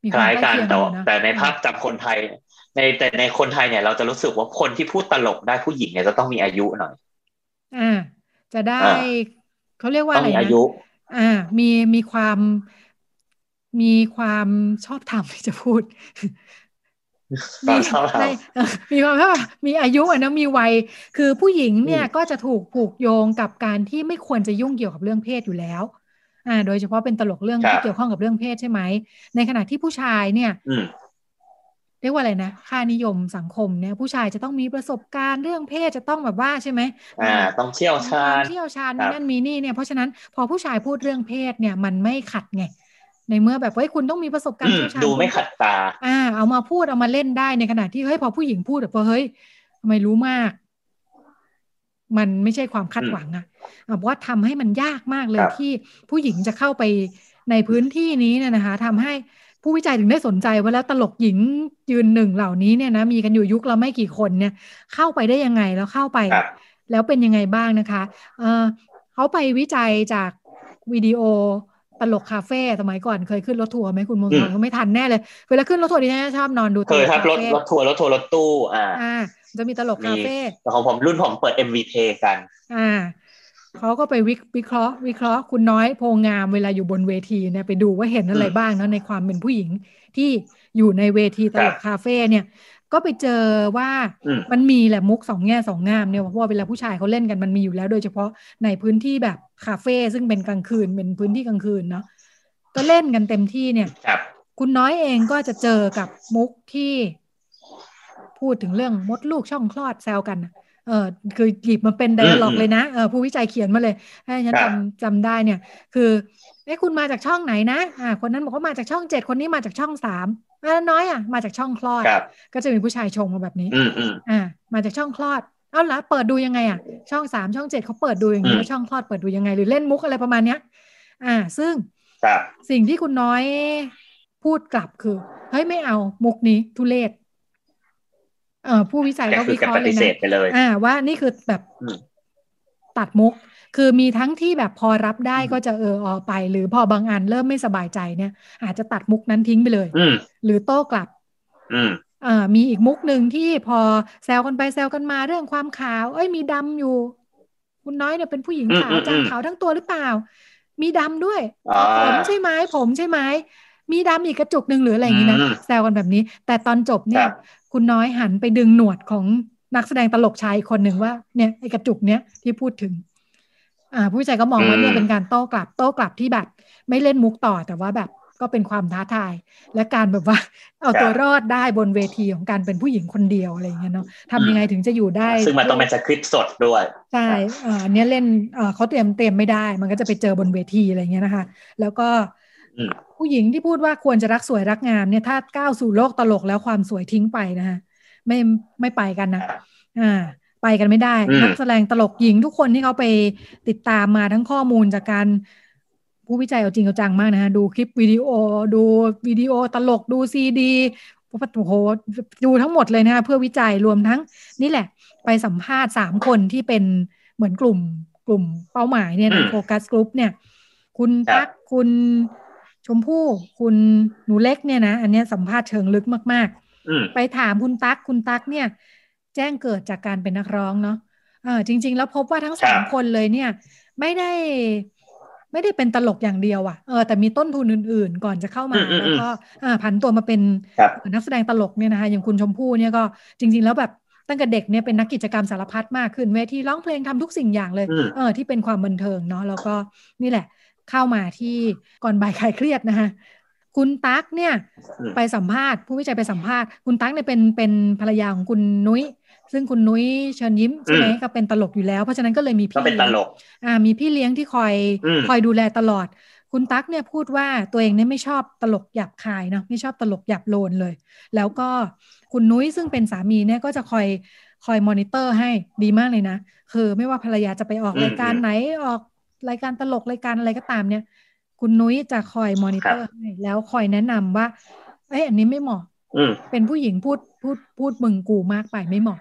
มีคล้ายกันใกแต่เคีว่าอยู่ะแต่ในภาพจำคนไทย ในแต่ในคนไทยเนี่ย เราจะรู้สึกว่าคนที่พูดตลกได้ผู้หญิงเนี่ยจะต้องมีอายุหน่อย อ่า จะได้อ่าเขาเรียกว่าต้ออะงไรมีอานะยุ อ่า มีมีความมีความชอบธรรมที่จะพูดตอนเช้าในเอ่อมีความว่ามีอายุอะนะมีวัย คือผู้หญิงเนี่ยอืมก็จะถูกผูกโยงกับการที่ไม่ควรจะยุ่งเกี่ยวกับเรื่องเพศอยู่แล้วอ่า โดยเฉพาะเป็นตลกเรื่องที่เกี่ยวข้องกับเรื่องเพศใช่ไหม ในขณะที่ผู้ชายเนี่ยอืม เรียกว่าอะไรนะค่านิยมสังคมเนี่ยผู้ชายจะต้องมีประสบการณ์เรื่องเพศจะต้องแบบว่าใช่ไหมอ่าต้องเชี่ยวมีคชาวามญเชี่ยวชาญครัมีบนั่นมีนี่เนี่ยเพราะฉะนั้นพอผู้ชายพูดเรื่องเพศเนี่ยมันไม่ขัดไงในเมื่อแบบเฮ้ยคุณต้องมีประสบการอืณ์มเชี่ยวชาญดูไม่คุณขัดตาอ่าเอามาพูดเอามาเล่นได้ในขณะที่เฮ้ยพอผู้หญิงพูดแบบว่าเฮ้ยทำไมรู้มาก มันไม่ใช่ความคาดหวังอะอะเพราะว่าทำให้มันยากมากเลยครับที่ผู้หญิงจะเข้าไปในพื้นที่นี้เนี่ยนะคะทำให้ ผู้วิจัยถึงได้สนใจว่าแล้วตลกหญิงยืนหนึ่งเหล่านี้เนี่ยนะมีกันอยู่ยุคละไม่กี่คนเนี่ยเข้าไปได้ยังไงแล้วเข้าไปครับแล้วเป็นยังไงบ้างนะคะเออเขาไปวิจัยจากวิดีโอตลกคาเฟ่สมัยก่อนเคยขึ้นรถทัวร์ไหมคุณมงคลอืมก็ไม่ทันแน่เลย เวลาขึ้นรถทัวร์ดิฉันจะชอบนอนดูตเคลยกครับคารถเฟ่รถทัวร์รถทัวร์รถตู้อ่าอ่าจะมีตลกมีคาเฟ่แต่ของผมรุ่นผมเปิด MVT กัน อ่า เขาก็ไปวิวิเคราะห์ วิเคราะห์คุณน้อยโพงามเวลาอยู่บนเวทีเนี่ยไปดูว่าเห็นอะไรอืมบ้างเนอะในความเป็นผู้หญิงที่อยู่ในเวทีตลกครับคาเฟ่เนี่ย ก็ไปเจอว่าอืมมันมีแหละมุกสองแง่สองงามเนี่ยเพราะว่าเวลาผู้ชายเขาเล่นกันมันมีอยู่แล้ว โดยเฉพาะในพื้นที่แบบคาเฟ่ซึ่งเป็นกลางคืนเป็นพื้นที่กลางคืนเนาะก็เล่นกันเต็มที่เนี่ยครับคุณน้อยเองก็จะเจอกับมุกที่ พูดถึงเรื่องมดลูกช่องคลอดแซวกันน่ะ เออคือหยิบมาเป็นไดอะล็อกอืมเลยนะเออผู้วิจัยเขียนมาเลยให้ฉันครับจำจำได้เนี่ย คือเอ้คุณมาจากช่องไหนนะอ่าคนนั้นบอกว่ามาจากช่องเจ็ดคนนี้มาจากช่องสามอ่าน้อยอะมาจากช่องคลอดครับก็จะมีผู้ชายชงมาแบบนี้อืมอืมอ่ามาจากช่องคลอดเอาละเปิดดูยังไงอะช่องสามช่องเจ็ดเขาเปิดดูอย่างนี้อืมแล้วช่องคลอดเปิดดูยังไง หรือเล่นมุกอะไรประมาณเนี้ย อ่า ซึ่งครับสิ่งที่คุณน้อยพูดกลับคือเฮ้ยไม่เอามุกนี้ทุเลศเอ่อ ผู้วิจัยก็ก็คือวิเคการราะปห์เลฏิยเสนะธไปเลยอ่าว่านี่คือแบบอืมตัดมุก คือมีทั้งที่แบบพอรับได้อืมก็จะเออออไป หรือพอบางอันเริ่มไม่สบายใจเนี่ย อาจจะตัดมุกนั้นทิ้งไปเลยอืมหรือโต้กลับอืมอ่ามีอีกมุกหนึ่งที่พอแซวกันไปแซวกันมาเรื่องความขาว เอ้ยมีดำอยู่ คุณน้อยเนี่ยเป็นผู้หญิงอืมขาวอืมจางอืมขาวทั้งตัวหรือเปล่า มีดำด้วยอ่าผมใช่ไหมผมใช่ไหมมีดำอีกกระจุกหนึ่งหรืออะไรอย่างนี้นะอืมแซวกันแบบนี้ แต่ตอนจบเนี่ย ครับคุณน้อยหันไปดึงหนวดของนักแสดงตลกชายอีกคนหนึ่งว่าเนี่ยไอ้กระจุกเนี้ยที่พูดถึง อ่า ผู้วิจัยก็มองว่าเนี่ยเป็นการโต้กลับโต้กลับที่แบบ ไม่เล่นมุกต่อแต่ว่าแบบก็เป็นความท้าทาย และการแบบว่า เอาตัวรอดได้บนเวทีของการเป็นผู้หญิงคนเดียวอะไรอย่างเงี้ยเนาะทำยังไงถึงจะอยู่ได้ ซึ่งมันต้องเป็นสคริปต์สดด้วย ใช่เอ่ออันเนี้ยเล่นเอ่อเขาเตรียมเตรียมไม่ได้ มันก็จะไปเจอบนเวทีอะไรอย่างเงี้ยนะคะ แล้วก็อืม ผู้หญิงที่พูดว่าควรจะรักสวยรักงามเนี่ยถ้าก้าวสู่โลกตลกแล้วความสวยทิ้งไปนะคะไม่ไม่ไปกันนะอ่าไปกันไม่ได้อืมนักแสดงตลกหญิงทุกคนที่เขาไปติดตามมาทั้งข้อมูลจากการผู้วิจัยเอาจริงเอาจังมากนะฮะดูคลิปวิดีโอดูวิดีโอตลกดูซีดีโอ้โหดูทั้งหมดเลยนะคะเพื่อวิจัยรวมทั้ง นี่แหละ ไปสัมภาษณ์สามคนที่เป็นเหมือนกลุ่มกลุ่มเป้าหมายเนี่ยอืนะมโฟกัสกลุ่มเนี่ย คุณครับตั๊กคุณ ชมพู่คุณหนูเล็กเนี่ยนะอันเนี้ยสัมภาษณ์เชิงลึกมากๆอืมไปถามคุณตั๊กคุณตั๊กเนี่ย แจ้งเกิดจากการเป็นนักร้องเนาะเออจริง ๆ แล้วพบว่าทั้งสามครับคนเลยเนี่ย ไม่ได้ไม่ได้เป็นตลกอย่างเดียวอะ่ะเออแต่มีต้นทุนอื่น ๆ ก่อนจะเข้ามาอืมอืมแล้วก็อ่าผันตัวมาเป็นครับนักแสดงตลกเนี่ยนะคะอย่างคุณชมพู่เนี่ยก็จริง ๆ แล้วแบบตั้งแต่เด็กเนี่ยเป็นนักกิจกรรมสารพัดมากขึ้นเวทีร้องเพลงทำทุกสิ่งอย่างเลยอืมเออที่เป็นความบันเทิงเนาะแล้วก็นี่แหละ เข้ามาที่ก่อนบ่ายคลายเครียดนะคะคุณตั๊กเนี่ยอืมไปสัมภาษณ์ ผู้วิจัยไปสัมภาษณ์ คุณตั๊กเนี่ยเป็นเป็นภรรยาของคุณนุ้ยซึ่งคุณนุ้ยเชิญยิ้มใช่ไหมอืมก็เป็นตลกอยู่แล้วเพราะฉะนั้นก็เลยมีก็พี่เป็นตลกอ่ามีพี่เลี้ยงที่คอยอืมคอยดูแลตลอด คุณตั๊กเนี่ยพูดว่าตัวเองเนี่ยไม่ชอบตลกหยาบคายเนาะไม่ชอบตลกหยาบโลนเลย แล้วก็คุณนุ้ยซึ่งเป็นสามีเนี่ยก็จะคอยคอยมอนิเตอร์ให้ดีมากเลยนะ คือไม่ว่าภรรยาจะไปออกอืมรายการไหนออก รายการตลกรายการอะไรก็ตามเนี่ย คุณนุ้ยจะคอยมอนิเตอร์ให้แล้วคอยแนะนำว่าเอ้ยอันนี้ไม่เหมาะอืมเป็นผู้หญิงพูดพูดพูดมึงกูมากไปไม่เหมาะ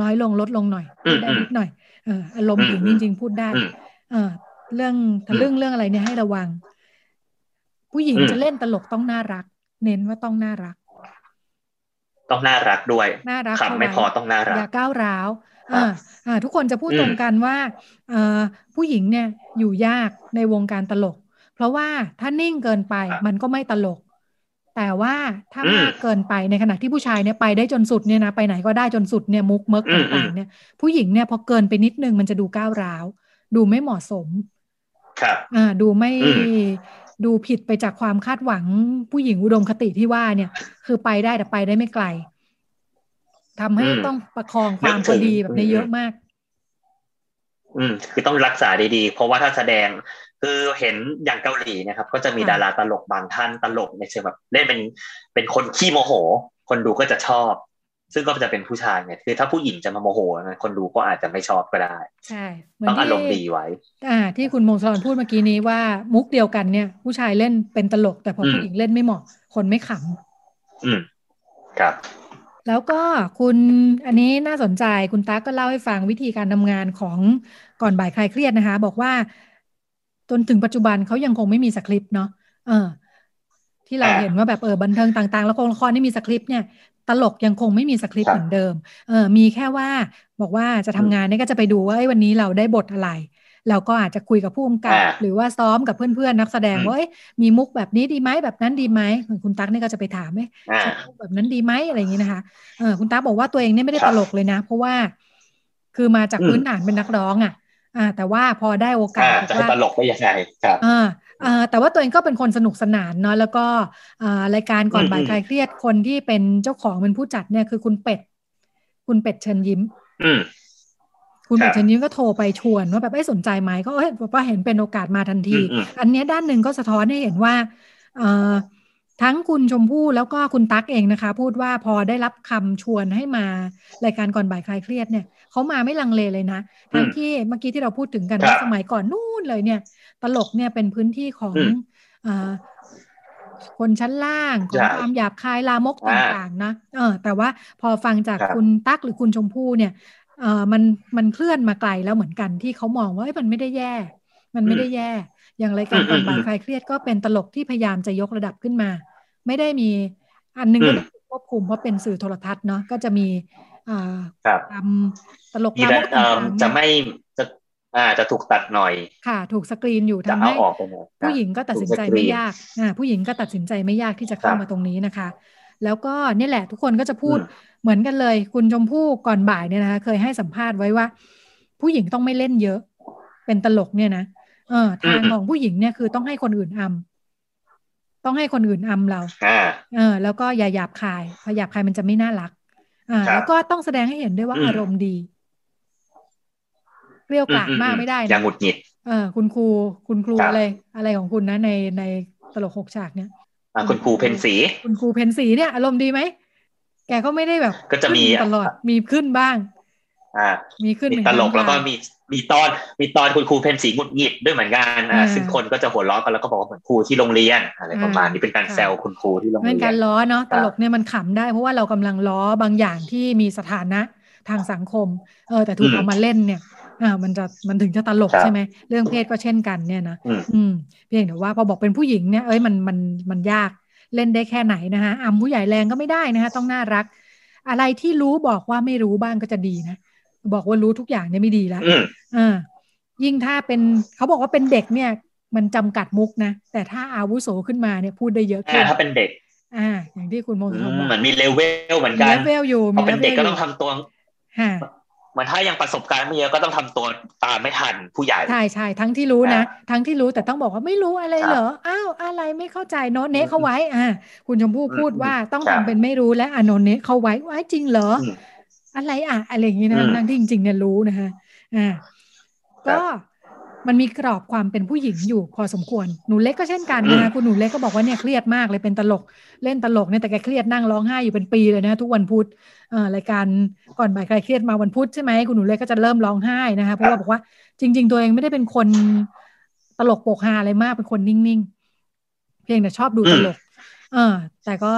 น้อยลงลดลงหน่อยอืพูดมได้อืมนิดหน่อยเอออารมณ์อืมหญิงอืจมริง ๆ พูดได้อืมเออเรื่องทะลึ่งเรื่องอะไรเนี่ยให้ระวัง ผู้หญิงอืมจะเล่นตลกต้องน่ารัก เน้นว่าต้องน่ารัก ต้องน่ารักด้วยน่ารักขำไม่เข้าไว้พอต้องน่ารักอย่าก้าวร้าวครับ อ่าอ่าทุกคนจะพูดอืมตรงกันว่าเอ่อผู้หญิงเนี่ยอยู่ยากในวงการตลก เพราะว่าถ้านิ่งเกินไปครับมันก็ไม่ตลก แต่ว่าถ้าอืมมากเกินไปในขณะที่ผู้ชายเนี่ยไปได้จนสุดเนี่ยนะไปไหนก็ได้จนสุดเนี่ยมุกเมิกอืมต่างๆเนี่ยผู้หญิงเนี่ยพอเกินไปนิดนึงมันจะดูก้าวร้าว ดูไม่เหมาะสม ครับอ่าดูไม่อืมดูผิดไปจากความคาดหวังผู้หญิงอุดมคติที่ว่าเนี่ย คือไปได้แต่ไปได้ไม่ไกล ทำให้อืมต้องประคองความนึกพถึองดีแบบนี้อืมเยอะมาก อืม คือต้องรักษาดีๆ เพราะว่าถ้าแสดง คือเห็นอย่างเกาหลีนะครับ ก็จะมีค่ะดาราตลกบางท่านตลกในเชิงแบบเล่นเป็นเป็นคนขี้โมโห คนดูก็จะชอบ ซึ่งก็จะเป็นผู้ชายเนี่ยคือถ้าผู้หญิงจะมาโมโหนะคนดูก็อาจจะไม่ชอบก็ได้ ใช่เหมือนต้องอารมณ์ที่ดีไว้ อ่า ที่คุณมงคลพูดเมื่อกี้นี้ว่ามุกเดียวกันเนี่ย ผู้ชายเล่นเป็นตลก แต่พออมผู้หญิงเล่นไม่เหมาะ คนไม่ขอืม ครับำ แล้วก็คุณอันนี้น่าสนใจคุณตั๊กก็เล่าให้ฟังวิธีการทำงานของก่อนบ่ายคลายเครียดนะคะ บอกว่าจนถึงปัจจุบันเขายังคงไม่มีสคริปต์เนาะเออ ที่เราเห็นว่าแบบเออบันเทิงต่างๆแล้วละครที่มีสคริปต์เนี่ยตลกยังคงไม่มีสคริปต์เหมือนเดิม เออ มีแค่ว่าบอกว่าจะทำงานเนี่ยก็จะไปดูว่าเอ้วันนี้เราได้บทอะไร เราก็อาจจะคุยกับผู้กำกับอ่าหรือว่าซ้อมกับเพื่อนๆนักแสดงอืมว่าเอ้ยมีมุกแบบนี้ดีไหมแบบนั้นดีไหมคุณตั๊กเนี่ยก็จะไปถามเอ้ยอ่าใช้มุกแบบนั้นดีไหมอะไรอย่างนี้นะคะเออคุณตั๊กบอกว่าตัวเองเนี่ยไม่ได้ครัตบลกเลยนะ เพราะว่า คือมาจากอืมพื้นฐานเป็นนักร้องอะอ่าแต่ว่าพอได้โอกาอ่าสบอกจะให้ว่าตลกได้ยังไงครับอ่าอ่าแต่ว่าตัวเองก็เป็นคนสนุกสนานเนาะแล้วก็อ่ารายการก่อนอืมบ่ายอืมคลายเครียดคนที่เป็นเจ้าของเป็นผู้จัดเนี่ยคือคุณเป็ด คุณเป็ดเชิญยิ้มอืม คุณครัเป็ดบเชิญยิ้มก็โทรไปชวนว่าแบบไอ้ยสนใจไหมก็เอ้ยบอกว่าเห็นเป็นโอกาสมาทันทีอืมอืมอันเนี้ยด้านหนึ่งก็สะท้อนให้เห็นว่าเอ่อทั้งคุณชมพู่แล้วก็คุณตั๊กเองนะคะ พูดว่าพอได้รับคำชวนให้มารายการก่อนบ่ายคลายเครียดเนี่ยเขามาไม่ลังเลเลยนะทั้งที่เมื่อกี้ที่เราพูดถึงกันครับว่าสมัยก่อนนู่นเลยเนี่ย ตลกเนี่ยเป็นพื้นที่ของอืมอ่าคนชั้นล่างของใช่ความหยาบคายลามกตอ่า่างๆนะเออแต่ว่าพอฟังจากครับคุณตั๊กหรือคุณชมพู่เนี่ย เออมันมันเคลื่อนมาไกลแล้วเหมือนกันที่เขามองว่าเอ้ยมันไม่ได้แย่ มันไม่ได้แย่ อย่างรายการอืมก่อนบ่ายอืมคลายเครียดก็เป็นตลกที่พยายามจะยกระดับขึ้นมา ไม่ได้มีอันหนึงอืก็มต้องถูกควบคุมเพราะเป็นสื่อโทรทัศน์เนาะก็จะมีอ่าครับทำตลกมีลามแต่กเอ่อต่างๆจะนะไม่จะอ่าจะถูกตัดหน่อย ค่ะ ถูกสกรีนอยู่จะทำเอาให้ออกไปหน่อยผู้หญิงก็ตัดสินใจถูกสกรีนไม่ยากอ่าผู้หญิงก็ตัดสินใจไม่ยากที่จะเข้าครับมาตรงนี้นะคะ แล้วก็นี่แหละทุกคนก็จะพูดอืม เหมือนกันเลยคุณชมพู่ก่อนบ่ายเนี่ยนะคะเคยให้สัมภาษณ์ไว้ว่า ผู้หญิงต้องไม่เล่นเยอะ เป็นตลกเนี่ยนะเออทางอืมของผู้หญิงเนี่ยคือต้องให้คนอื่นอำต้องให้คนอื่นอำเราอ่าเออ แล้วก็อย่าหยาบคายพอหยาบคายมันจะไม่น่ารัก อ่าครับแล้วก็ต้องแสดงให้เห็นด้วยว่าอืมอารมณ์ดีเกลี้ยวกล่อมมากไม่ได้อย่านะหงุดหงิดเออคุณครูคุณครูครับอะไรอะไรของคุณนะในในตลกหกฉากเนี่ยอะคุณครูเพนสี คุณครูเพนสีเนี่ยอารมณ์ดีไหม แกก็ไม่ได้แบบก็จะมีขึ้นตลอดมีขึ้นบ้าง อ่า มีขึ้นมีตลกแล้วก็มีมีตอนมีตอนคุณครูเพนสีหงุดหงิดด้วยเหมือนกันอ่าซึ่งคนก็จะหัวเราะกันแล้วก็บอกว่าเหมือนครูที่โรงเรียนอะไรประมาณนี้เป็นการแซวคุณครูที่โรงเรียนเป็นการล้อเนาะตลกเนี่ยมันขำได้เพราะว่าเรากำลังล้อบางอย่างที่มีสถานะทางสังคม เออแต่ถูกเอามาเล่นเนี่ยอ่ามันจะมันถึงจะตลกใช่ไหมเรื่องเพศก็เช่นกันเนี่ยนะอืมเพียงแต่ว่าพอบอกเป็นผู้หญิงเนี่ยเอ้ยมันมันมันยาก เล่นได้แค่ไหนนะคะอ่าผู้ใหญ่แรงก็ไม่ได้นะคะต้องน่ารัก อะไรที่รู้บอกว่าไม่รู้บ้างก็จะดีนะบอกว่ารู้ทุกอย่างเนี่ยไม่ดีแล้วอ่ายิ่งถ้าเป็นเขาบอกว่าเป็นเด็กเนี่ย มันจำกัดมุกนะ แต่ถ้าอาวุโสขึ้นมาเนี่ยพูดได้เยอะขึ้นถ้าเป็นเด็ก อ่า อย่างที่คุณโมสบอกเหมือนมีเลเวลเหมือนกันเลเวลอยู่มีเป็นเด็กก็ต้องทำตัวเห มือนถ้ายังประสบการณ์ไม่เยอะก็ต้องทำตัวตามไม่ทันผู้ใหญ่ใช่ใช่ทั้งที่รู้นะทั้งที่รู้แต่ต้องบอกว่าไม่รู้อะไรเหรออ้าวอะไรไม่เข้าใจโนเนะเขาไว้อ่าคุณชมพู่พูดว่าต้องทำเป็นไม่รู้และอโนเนะเขาไว้ไว้จริงเหรอ อะไรอะอะไรอย่างนี้นะทั้งที่จริงๆเนี่ยรู้นะคะอ่าก็ มันมีกรอบความเป็นผู้หญิงอยู่พอสมควรหนูเล็กก็เช่นกันนะคุณหนูเล็กก็บอกว่าเนี่ยเครียดมากเลยเป็นตลกเล่นตลกเนี่ยแต่แกเครียดนั่งร้องไห้อยู่เป็นปีเลยนะทุกวันพุธรายการก่อนบ่ายใครเครียดมาวันพุธใช่ไหมคุณหนูเล็กก็จะเริ่มร้องไห้นะคะเพราะว่าบอกว่าจริง ๆ ตัวเองไม่ได้เป็นคนตลกโปกฮาอะไรมากเป็นคนนิ่งๆ เพียงแต่ชอบดูตลก เออ แต่ก็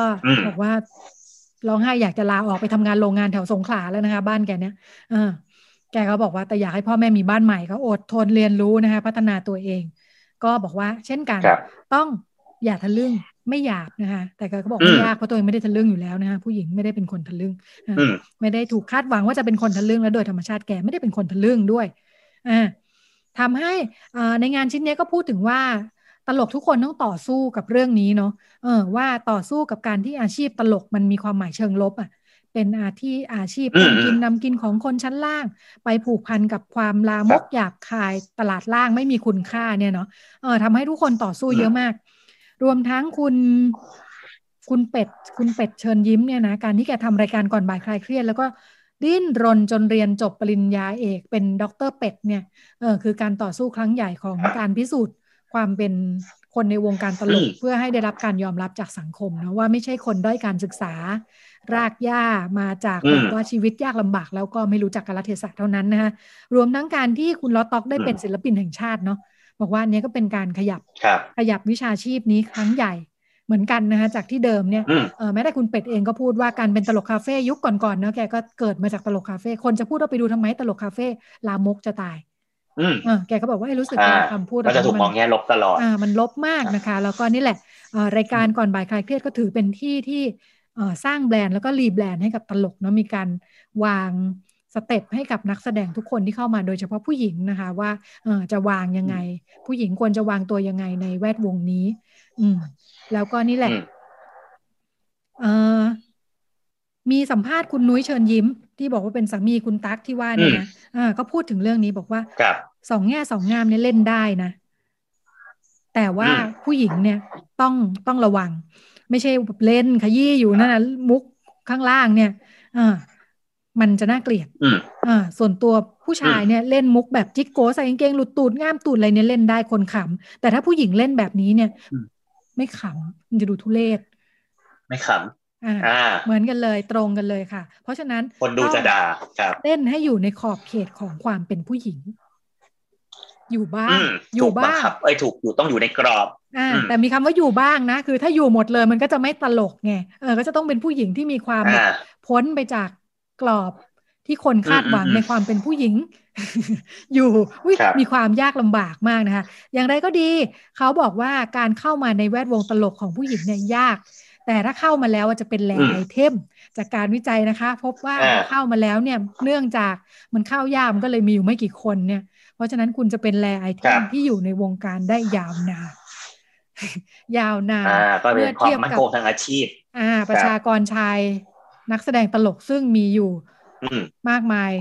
บอกว่าร้องไห้อยากจะลาออกไปทำงานโรงงานแถวสงขลาแล้วนะคะ บ้านแกเนี้ยเออ แกก็บอกว่าแต่อยากให้พ่อแม่มีบ้านใหม่ก็อดทนเรียนรู้นะคะพัฒนาตัวเอง ก็บอกว่าเช่นกัน ต้องอย่าทะลึ่งไม่อยากนะคะแต่ก็บอกไม่ยากเพราะตัวเองไม่ได้ทะลึ่งอยู่แล้วนะคะผู้หญิงไม่ได้เป็นคนทะลึ่งไม่ได้ถูกคาดหวังว่าจะเป็นคนทะลึ่งแล้วโดยธรรมชาติแกไม่ได้เป็นคนทะลึ่งด้วยอ่าทำให้ในงานชิ้นนี้ก็พูดถึงว่าตลกทุกคนต้องต่อสู้กับเรื่องนี้เนาะเออว่าต่อสู้กับการที่อาชีพตลกมันมีความหมายเชิงลบอะ เป็นอาที่อาชีพทำกินนำกินของคนชั้นล่าง ไปผูกพันกับความลามกหยาบคายตลาดล่างไม่มีคุณค่าเนี่ยเนาะเออทำให้ทุกคนต่อสู้เยอะมาก รวมทั้งคุณคุณเป็ดคุณเป็ดเชิญยิ้มเนี่ยนะการที่แกทำรายการก่อนบ่ายคลายเครียดแล้วก็ดิ้นรนจนเรียนจบปริญญาเอกเป็นด็อกเตอร์เป็ดเนี่ยเออคือการต่อสู้ครั้งใหญ่ของการพิสูจน์ความเป็นคนในวงการตลกเพื่อให้ได้รับการยอมรับจากสังคมนะว่าไม่ใช่คนด้อยการศึกษา รากหญ้ามาจากแบบว่าชีวิตยากลำบาก แล้วก็ไม่รู้จักกาลเทศะเท่านั้นนะคะรวมทั้งการที่คุณลอตต็อกได้เป็นศิลปินแห่งชาติเนาะบอกว่านี้ก็เป็นการขยับขยับวิชาชีพนี้ครั้งใหญ่เหมือนกันนะคะจากที่เดิมเนี่ยเออแม้แต่คุณเป็ดเองก็พูดว่าการเป็นตลกคาเฟ่ยุคก่อนๆเนาะแกก็เกิดมาจากตลกคาเฟ่คนจะพูดว่าไปดูทำไมตลกคาเฟ่ลามกจะตายอืมแกก็บอกว่ารู้สึกว่าคำพูดมันจะถูกมองแง่ลบตลอดอ่ามันลบมากนะคะ แล้วก็นี่แหละรายการก่อนบ่ายคลายเครียดก็ถือเป็นที่ที่ สร้างแบรนด์แล้วก็รีแบรนด์ให้กับตลกเนาะมีการวางสเต็ปให้กับนักแสดงทุกคนที่เข้ามาโดยเฉพาะผู้หญิงนะคะว่าจะวางยังไง ผู้หญิงควรจะวางตัวยังไงในแวดวงนี้ อืม แล้วก็นี่แหละเออมีสัมภาษณ์คุณนุ้ยเชิญยิ้ม ที่บอกว่าเป็นสามีคุณตั๊กที่ว่านี่นะอ่าก็พูดถึงเรื่องนี้บอกว่าสองแง่สองงามเนี่ยเล่นได้นะ แต่ว่าผู้หญิงเนี่ยต้องต้องระวัง ไม่ใช่เล่นขยี้อยู่นั่นนะมุกข้างล่างเนี่ยอ่ามันจะน่าเกลียดอ่าส่วนตัวผู้ชายเนี่ยเล่นมุกแบบจิกโกใส่กางเกงหลุดตูดง่ามตูดอะไรเนี่ยเล่นได้คนขำแต่ถ้าผู้หญิงเล่นแบบนี้เนี่ย ไม่ขำมันจะดูทุเรศไม่ขำอ่า เหมือนกันเลยตรงกันเลยค่ะ เพราะฉะนั้นคนดูจะด่าครับเล่นให้อยู่ในขอบเขตของความเป็นผู้หญิง อยู่บ้าง อยู่บ้างไอ้ถูกอยู่ต้องอยู่ในกรอบอ่าแต่มีคำว่าอยู่บ้างนะ คือถ้าอยู่หมดเลยมันก็จะไม่ตลกไงเออก็จะต้องเป็นผู้หญิงที่มีความพ้นไปจากกรอบที่คนคาดหวังในความเป็นผู้หญิง อยู่มีความยากลำบากมากนะคะ อย่างไรก็ดี เขาบอกว่าการเข้ามาในแวดวงตลกของผู้หญิงเนี่ยยาก แต่ถ้าเข้ามาแล้วจะเป็นแหล่งไอเทม จากการวิจัยนะคะ พบว่าเข้ามาแล้วเนี่ยเนื่องจากมันเข้ายากมันก็เลยมีอยู่ไม่กี่คนเนี่ย เพราะฉะนั้นคุณจะเป็นแหล่ไอเทมที่อยู่ในวงการได้ยาวนานยาวนานเมื่อเทียบกับทางอาชีพ อ่า ประชากรชายนักแสดงตลกซึ่งมีอยู่มากมาย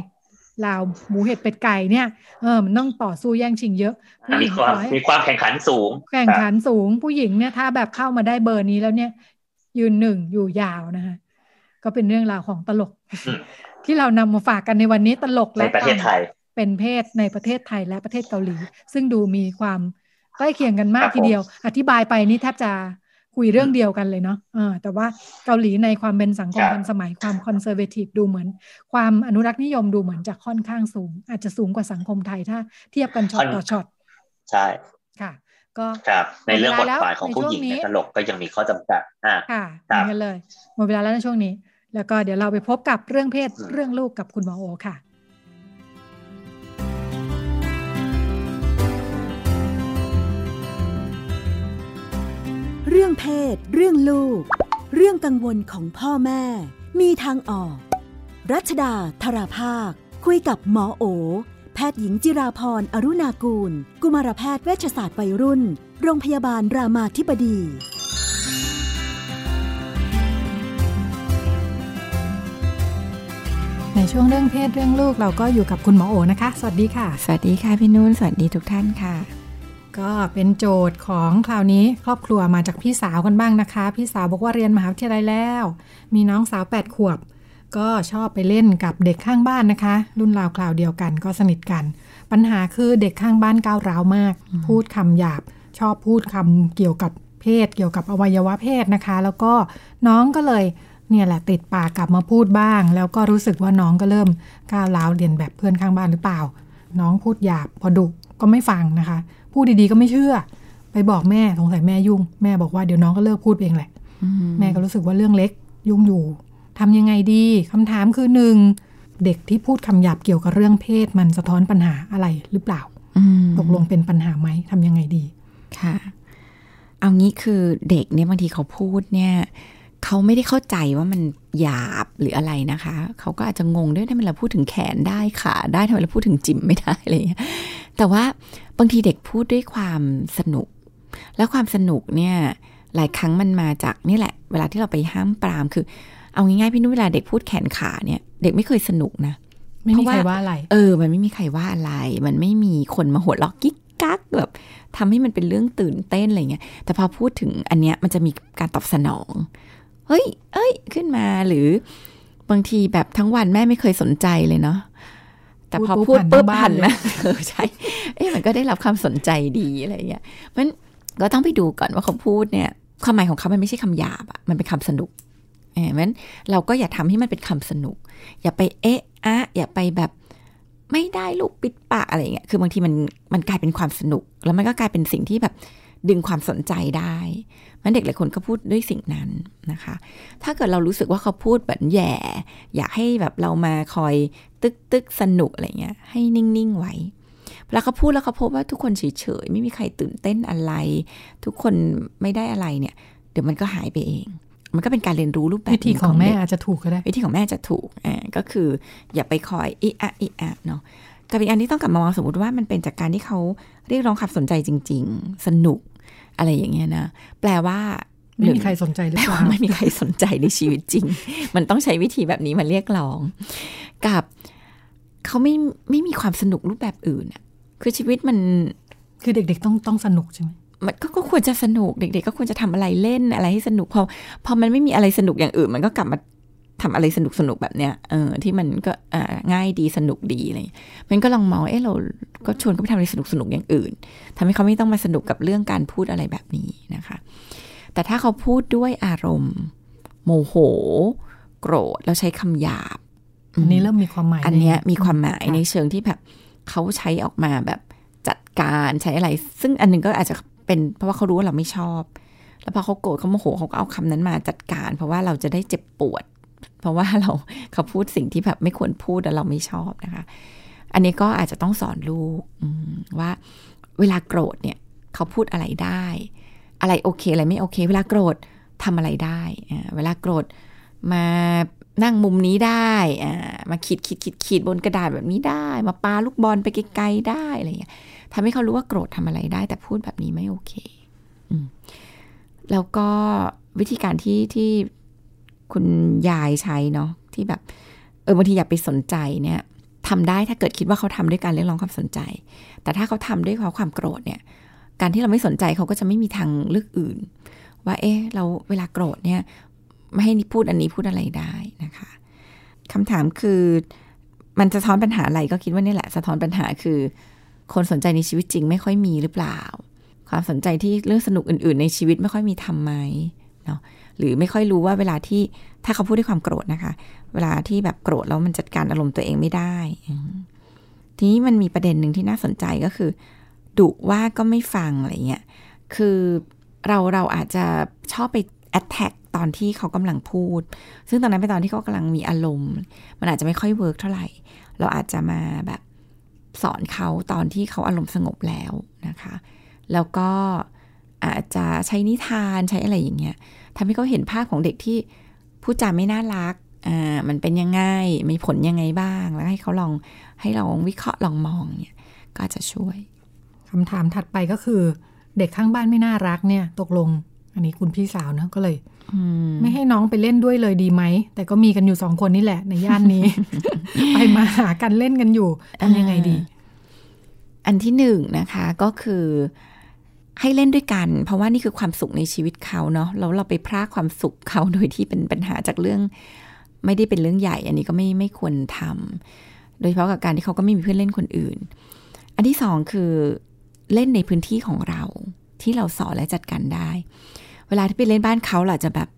ลาวหมูเห็ดเป็ดไก่เนี่ยเออมันต้องต่อสู้แย่งชิงเยอะมีความมีความแข่งขันสูง แข่งขันสูงผู้หญิงเนี่ยถ้าแบบเข้ามาได้เบอร์นี้แล้วเนี่ย ยืนหนึ่งอยู่ยาวนะคะก็เป็นเรื่องราวของตลก ที่เรานำมาฝากกันในวันนี้ตลกและประเทศไทย เป็นเพศในประเทศไทยและประเทศเกาหลี ซึ่งดูมีความใกล้เคียงกันมากทีเดียว อธิบายไปนี่แทบจะคุยเรื่องเดียวกันเลยเนาะเออแต่ว่าเกาหลีในความเป็นสังคมครับทันสมัยความ conservative ดูเหมือน ความอนุรักษ์นิยมดูเหมือนจะค่อนข้างสูง อาจจะสูงกว่าสังคมไทยถ้าเทียบกันช็อตต่อช็อตใช่ค่ะ ก็ครับในเรื่องหมบดทเวลาบาทของแล้วผู้หญิงในช่วงนี้ในตลกก็ยังมีข้อจำกัดอ่าค่ะครับเหมือนกันเลยหมดเวลาแล้วในช่วงนี้ แล้วก็เดี๋ยวเราไปพบกับเรื่องเพศอืมเรื่องลูกกับคุณหมอโอค่ะ เรื่องเพศ เรื่องลูก เรื่องกังวลของพ่อแม่ มีทางออก รัชดาธราภาค คุยกับหมอโอ แพทย์หญิงจิราพรอรุณากูล กุมารแพทย์เวชศาสตร์วัยรุ่น โรงพยาบาลรามาธิบดีในช่วงเรื่องเพศเรื่องลูกเราก็อยู่กับคุณหมอโอนะคะ สวัสดีค่ะ สวัสดีค่ะพี่นุ่น สวัสดีทุกท่านค่ะ ก็เป็นโจทย์ของคราวนี้ครอบครัวมาจากพี่สาวกันบ้างนะคะ พี่สาวบอกว่าเรียนมหาวิทยาลัยแล้ว มีน้องสาว 8 ขวบ ก็ชอบไปเล่นกับเด็กข้างบ้านนะคะ รุ่นราวคราวเดียวกันก็สนิทกัน ปัญหาคือเด็กข้างบ้านก้าวร้าวมาก พูดคำหยาบ ชอบพูดคำเกี่ยวกับเพศ เกี่ยวกับอวัยวะเพศนะคะ แล้วก็น้องก็เลยเนี่ยแหละติดปากกลับมาพูดบ้าง แล้วก็รู้สึกว่าน้องก็เริ่มก้าวร้าวเรียนแบบเพื่อนข้างบ้านหรือเปล่า น้องพูดหยาบพอดุก็ไม่ฟังนะคะ พูดดีๆก็ไม่เชื่อ ไปบอกแม่สงสัยแม่ยุ่ง แม่บอกว่าเดี๋ยวน้องก็เลิกพูดเองแหละแม่ก็รู้สึกว่าเรื่องเล็กยุ่งอยู่ทำยังไงดีคำถามคือหนึ่งเด็กที่พูดคำหยาบเกี่ยวกับเรื่องเพศมันสะท้อนปัญหาอะไรหรือเปล่าอืมตกลงเป็นปัญหาไหมทำยังไงดีค่ะเอางี้คือเด็กเนี่ยบางทีเขาพูดเนี่ยเขาไม่ได้เข้าใจว่ามันหยาบหรืออะไรนะคะ เขาก็อาจจะงงด้วยทำไมเราพูดถึงแขนได้ขาได้ทำไมเราพูดถึงจิ๋มไม่ได้อะไรอย่างเงี้ยแต่ว่า บางทีเด็กพูดด้วยความสนุก แล้วความสนุกเนี่ยหลายครั้งมันมาจากนี่แหละ เวลาที่เราไปห้ามปรามคือ เอาง่ายๆพี่นุ่นเวลาเด็กพูดแขนขาเนี่ย เด็กไม่เคยสนุกนะไม่มีเพราะว่าใครว่าอะไร เออ มันไม่มีใครว่าอะไร มันไม่มีคนมาหัวเราะกิ๊กกักแบบทำให้มันเป็นเรื่องตื่นเต้นอะไรเงี้ย แต่พอพูดถึงอันเนี้ยมันจะมีการตอบสนอง เฮ้ย เอ้ย ขึ้นมาหรือบางทีแบบทั้งวันแม่ไม่เคยสนใจเลยเนาะ แต่พอพูพูดดปุ๊ปุ๊บบหัหันนทั้งบ้านเลยนะเออใช่เอ้ยมันก็ได้รับความสนใจดีอะไรเงี้ยมันก็ต้องไปดูก่อนว่าเขาพูดเนี่ยความหมายของเขามันไม่ใช่คำหยาบอะมันเป็นคำสนุกเออมันเราก็อย่าทำให้มันเป็นคำสนุก อย่าไปเอ๊ะอะอย่าไปแบบไม่ได้ลูกปิดปากอะไรอย่างเงี้ยคือบางทีมันมันกลายเป็นความสนุก แล้วมันก็กลายเป็นสิ่งที่แบบ ดึงความสนใจได้มันเด็กหลายคนก็พูดด้วยสิ่งนั้นนะคะ ถ้าเกิดเรารู้สึกว่าเขาพูดแบบแย่ อยากให้แบบเรามาคอยตึกตึกสนุกอะไรเงี้ย ให้นิ่ง ๆ ไว้เวลาเขาพูดแล้วเขาพบว่าทุกคนเฉย ๆ ไม่มีใครตื่นเต้นอะไร ทุกคนไม่ได้อะไรเนี่ย เดี๋ยวมันก็หายไปเอง มันก็เป็นการเรียนรู้รูปแบบวิธีของแม่เด็กอาจจะถูกก็ได้ วิธีของแม่จะถูกอ่าก็คืออย่าไปคอยอิอะอิอะเนาะกับอีกอันที่ต้องกลับมามองสมมติว่ามันเป็นจากการที่เขาเรียกร้องความสนใจจริง ๆ สนุก อะไรอย่างเงี้ยนะ แปลว่าไม่มีใครสนใจหรือแปลเปล่าว่าไม่มีใครสนใจในชีวิตจริง มันต้องใช้วิธีแบบนี้มาเรียกร้อง กับเขาไม่ไม่มีความสนุกรูปแบบอื่นอะคือชีวิตมัน คือเด็กๆต้องต้องสนุกใช่ไหมมันก็ก็ควรจะสนุกเด็ก ๆ ก็ควรจะทำอะไรเล่นอะไรให้สนุกพอพอมันไม่มีอะไรสนุกอย่างอื่น มันก็กลับมา ทำอะไรสนุกสนุกแบบเนี้ยเออที่มันก็อ่าง่ายดีสนุกดีอะไรอย่างเงี้ยมันก็ลองมองเออเราก็ชวนเขาไปทำอะไรสนุกสนุกอย่างอื่นทำให้เขาไม่ต้องมาสนุกกับเรื่องการพูดอะไรแบบนี้นะคะ แต่ถ้าเขาพูดด้วยอารมณ์ โมโห โกรธแล้วใช้คำหยาบอันนี้เริ่มมีความหมาย อันเนี้ยใมีความหมายค่ะในเชิงที่แบบเขาใช้ออกมาแบบจัดการใช้อะไร ซึ่งอันหนึงก็อาจจะเป็นเพราะว่าเขารู้ว่าเราไม่ชอบ แล้วพอเขาโกรธเขาโมโหเขาก็เอาคำนั้นมาจัดการ เพราะว่าเราจะได้เจ็บปวด เพราะว่าเราเขาพูดสิ่งที่แบบไม่ควรพูดแล้วเราไม่ชอบนะคะ อันนี้ก็อาจจะต้องสอนลูกว่าเวลาโกรธเนี่ยเขาพูดอะไรได้ อะไรโอเคอะไรไม่โอเค เวลาโกรธทำอะไรได้ เวลาโกรธมานั่งมุมนี้ได้ มาขีดขีดขีดขีดบนกระดาษแบบนี้ได้ มาปาลูกบอลไปไกลๆได้อะไรอย่างเงี้ยทำให้เขารู้ว่าโกรธทำอะไรได้ แต่พูดแบบนี้ไม่โอเคอแล้วก็วิธีการที่ที่ คุณยายใช้เนาะที่แบบ เออบางทีอย่าไปสนใจเนี่ยทำได้ถ้าเกิดคิดว่าเขาทำด้วยการเรียกร้องความสนใจ แต่ถ้าเขาทำด้วยเพราความโกรธเนี่ย การที่เราไม่สนใจเขาก็จะไม่มีทางเลือกอื่น ว่า เอ๊ะเราเวลาโกรธเนี่ย ไม่ให้พูดอันนี้พูดอะไรได้นะคะคำถามคือมันสะท้อนปัญหาอะไรก็คิดว่านี่แหละ สะท้อนปัญหาคือ คนสนใจในชีวิตจริงไม่ค่อยมีหรือเปล่า ความสนใจที่เรื่องสนุกอื่น ๆ ในชีวิตไม่ค่อยมีทำไหมเนาะ หรือไม่ค่อยรู้ว่าเวลาที่ถ้าเขาพูดด้วยความโกรธนะคะ เวลาที่แบบโกรธแล้วมันจัดการอารมณ์ตัวเองไม่ได้ทีนี้มันมีประเด็นหนึ่งที่น่าสนใจก็คือดุว่าก็ไม่ฟังอะไรเงี้ยคือเราเราอาจจะชอบไป attack ตอนที่เขากำลังพูด ซึ่งตอนนั้นเป็นตอนที่เขากำลังมีอารมณ์ มันอาจจะไม่ค่อย work เท่าไหร่ เราอาจจะมาแบบสอนเขาตอนที่เขาอารมณ์สงบแล้วนะคะ แล้วก็อาจจะใช้นิทานใช้อะไรอย่างเงี้ย ทำให้เขาเห็นภาพของเด็กที่พูดจาไม่น่ารักอ่ามันเป็นยังไงมีผลยังไงบ้าง แล้วให้เขาลองให้ลองวิเคราะห์ลองมองเนี่ยก็อาจจะช่วยคำถามถัดไปก็คือ เด็กข้างบ้านไม่น่ารักเนี่ยตกลง อันนี้คุณพี่สาวนะก็เลยอืมไม่ให้น้องไปเล่นด้วยเลยดีไหม แต่ก็มีกันอยู่สองคนนี่แหละในย่านนี้ ไปมาหากันเล่นกันอยู่ทำยังไงดี อันที่หนึ่งนะคะก็คือ ให้เล่นด้วยกัน เพราะว่านี่คือความสุขในชีวิตเขาเนาะแล้วเราไปพรากความสุขเขาโดยที่เป็นปัญหาจากเรื่อง ไม่ได้เป็นเรื่องใหญ่ อันนี้ก็ไม่ไม่ควรทำโดยเฉพาะกับการที่เขาก็ไม่มีเพื่อนเล่นคนอื่น อันที่สองคือเล่นในพื้นที่ของเรา ที่เราสอนและจัดการได้ เวลาที่ไปเล่นบ้านเขาเราจะแบบ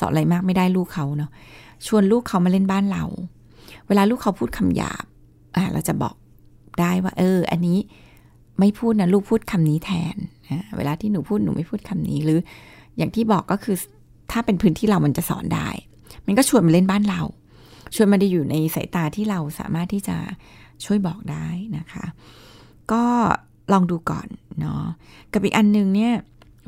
สอนอะไรมากไม่ได้ลูกเขาเนาะชวนลูกเขามาเล่นบ้านเรา เวลาลูกเขาพูดคำหยาบอ่าเราจะบอกได้ว่า เออ อันนี้ ไม่พูดนะลูกพูดคำนี้แทนเวลาที่หนูพูดหนูไม่พูดคำนี้หรือ อย่างที่บอกก็คือถ้าเป็นพื้นที่เรามันจะสอนได้ มันก็ชวนมาเล่นบ้านเรา ชวนมาได้อยู่ในสายตาที่เราสามารถที่จะช่วยบอกได้นะคะ ก็ลองดูก่อนเนาะกับอีกอันหนึงเนี่ย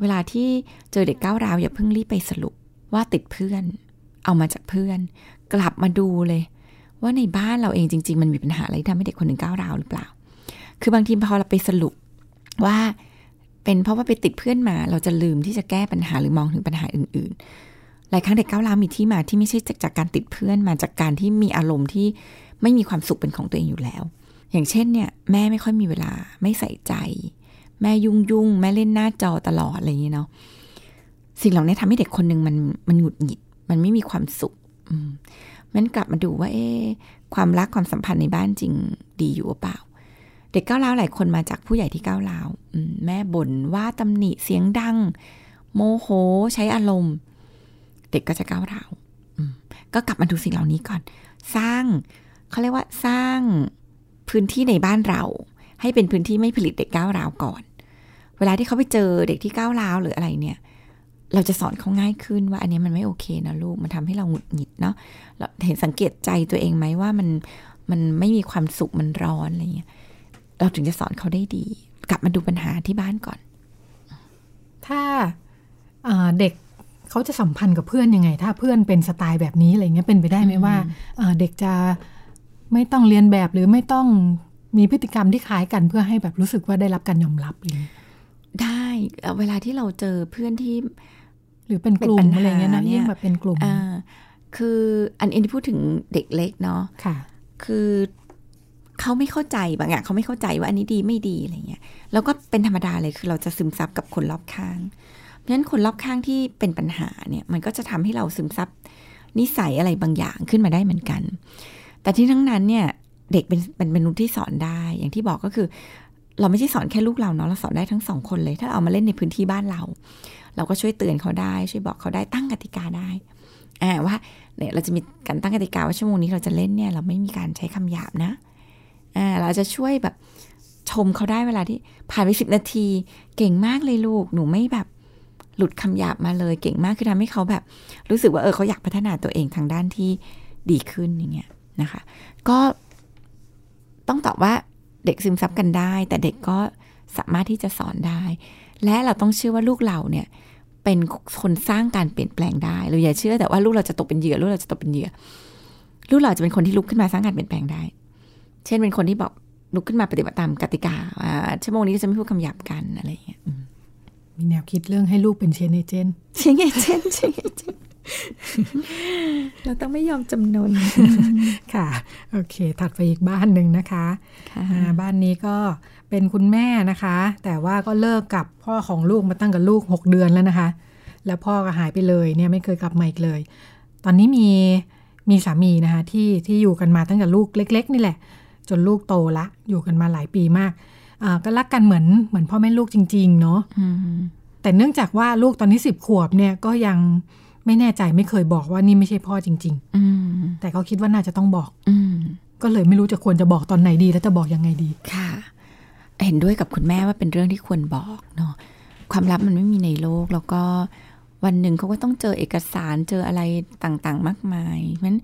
เวลาที่เจอเด็กก้าวร้าวอย่าเพิ่งรีบไปสรุปว่าติดเพื่อน เอามาจากเพื่อน กลับมาดูเลย ว่าในบ้านเราเองจริง ๆ มันมีปัญหาอะไรที่ทำให้เด็กคนหนึ่งก้าวร้าวหรือเปล่า คือบางทีพอเราไปสรุปว่าเป็นเพราะว่าไปติดเพื่อนมา เราจะลืมที่จะแก้ปัญหาหรือมองถึงปัญหาอื่นๆ หลายครั้งเด็กก้าวร้าวมีที่มาที่ไม่ใช่จากจากการติดเพื่อนมาจากการที่มีอารมณ์ที่ไม่มีความสุขเป็นของตัวเองอยู่แล้ว อย่างเช่นเนี่ยแม่ไม่ค่อยมีเวลาไม่ใส่ใจ แม่ยุ่งยุ่งแม่เล่นหน้าจอตลอดอะไรอย่างเงี้ยเนาะสิ่งเหล่านี้ทำให้เด็กคนหนึ่งมันมันหงุดหงิด มันไม่มีความสุข อืมมันกลับมาดูว่า เอ๊ความรักความสัมพันธ์ในบ้านจริงดีอยู่หรือเปล่า เด็กก้าวร้าวหลายคนมาจากผู้ใหญ่ที่ก้าวร้าวแม่บ่นว่าตำหนิเสียงดัง โมโหใช้อารมณ์ เด็กก็จะก้าวร้าวก็กลับมาดูสิ่งเหล่านี้ก่อน สร้างเขาเรียกว่าสร้างพื้นที่ในบ้านเรา ให้เป็นพื้นที่ไม่ผลิตเด็กก้าวร้าวก่อน เวลาที่เขาไปเจอเด็กที่ก้าวร้าวหรืออะไรเนี่ย เราจะสอนเขาง่ายขึ้นว่า อันนี้มันไม่โอเคนะลูกมันทำให้เราหงุดหงิดเนาะเราเห็นสังเกตใจตัวเองไหมว่ามันมันไม่มีความสุขมันร้อนอะไรอย่างเงี้ย เราถึงจะสอนเขาได้ดี กลับมาดูปัญหาที่บ้านก่อน ถ้าเอ่อเด็กเขาจะสัมพันธ์กับเพื่อนยังไง ถ้าเพื่อนเป็นสไตล์แบบนี้อะไรเงี้ยเป็นไปได้ไหมว่าเอ่อเด็กจะไม่ต้องเรียนแบบหรือไม่ต้องมีพฤติกรรมที่คล้ายกันเพื่อให้แบบรู้สึกว่าได้รับการยอมรับอะไรเงี้ยได้เอ่อเวลาที่เราเจอเพื่อนที่ หรือเป็นกลุ่เป็นมปัญหาอะไรเงี้ยนะเนี่ยยิ่งแบบเป็นกลุ่มอ่าคืออันอันที่พูดถึงเด็กเล็กเนาะค่ะ คือ เขาไม่เข้าใจบางอย่างเขาไม่เข้าใจว่าอันนี้ดีไม่ดีอะไรเงี้ยแล้วก็เป็นธรรมดาเลยคือเราจะซึมซับกับคนรอบข้างเพราะฉะนั้นคนรอบข้างที่เป็นปัญหาเนี่ยมันก็จะทำให้เราซึมซับนิสัยอะไรบางอย่างขึ้นมาได้เหมือนกัน แต่ที่ทั้งนั้นเนี่ยเด็กเป็นเป็นมนุษย์ที่สอนได้ อย่างที่บอกก็คือ เราไม่ใช่สอนแค่ลูกเราเนาะเราสอนได้ทั้งสองคนเลย ถ้าเอามาเล่นในพื้นที่บ้านเรา เราก็ช่วยเตือนเขาได้ช่วยบอกเขาได้ตั้งกติกาได้อ่าว่าเนี่ยเราจะมีการตั้งกติกาว่าชั่วโมงนี้เราจะเล่นเนี่ยเราไม่มีการใช้คำหยาบนะ อ่าเราจะช่วยแบบชมเขาได้เวลาที่ผ่านไปสิบนาที เก่งมากเลยลูกหนูไม่แบบหลุดคำหยาบมาเลยเก่งมากคือทำให้เขาแบบ รู้สึกว่าเออเขาอยากพัฒนาตัวเองทางด้านที่ดีขึ้นอย่างเงี้ยนะคะ ก็ต้องตอบว่าเด็กซึมซับกันได้ แต่เด็กก็สามารถที่จะสอนได้ และเราต้องเชื่อว่าลูกเราเนี่ย เป็นคนสร้างการเปลี่ยนแปลงได้เราอย่าเชื่อแต่ว่าลูกเราจะตกเป็นเหยื่อลูกเราจะตกเป็นเหยื่อลูกเราจะเป็นคนที่ลุกขึ้นมาสร้างการเปลี่ยนแปลงได้ เช่นเป็นคนที่บอกลุกขึ้นมาปฏิบัติตามกติกาอ่าชั่วโมงนี้จะไม่พูดคำหยาบกันอะไรอย่างเงี้ยอืมมีแนวคิดเรื่องให้ลูกเป็นเชนเอเจนต์ใช่ไงเช่นใช่ไงเช่นเราต้องไม่ยอมจำนนค่ะ โอเค ถัดไปอีกบ้านหนึ่งนะคะค่ะอ่าบ้านนี้ก็เป็นคุณแม่นะคะ แต่ว่าก็เลิกกับพ่อของลูกมาตั้งกับลูก 6 เดือนแล้วนะคะ แล้วพ่อก็หายไปเลยเนี่ยไม่เคยกลับมาอีกเลย ตอนนี้มีมีสามีนะคะที่ที่อยู่กันมาตั้งแต่ลูกเล็ก ๆ นี่แหละ จนลูกโตละ อยู่กันมาหลายปีมากอ่าก็รักกันเหมือนเหมือนพ่อแม่ลูกจริง ๆ เนาะอืมแต่เนื่องจากว่าลูกตอนนี้สิบขวบเนี่ยก็ยังไม่แน่ใจไม่เคยบอกว่านี่ไม่ใช่พ่อจริงอืมๆแต่เขาคิดว่าน่าจะต้องบอก อืมก็เลยไม่รู้จะควรจะบอกตอนไหนดี แล้วจะบอกยังไงดีค่ะ เห็นด้วยกับคุณแม่ว่าเป็นเรื่องที่ควรบอกเนาะความลับมันไม่มีในโลกแล้วก็วันหนึ่งเขาก็ต้องเจอเอกสารเจออะไรต่างๆ มากมายเพราะฉะนั้น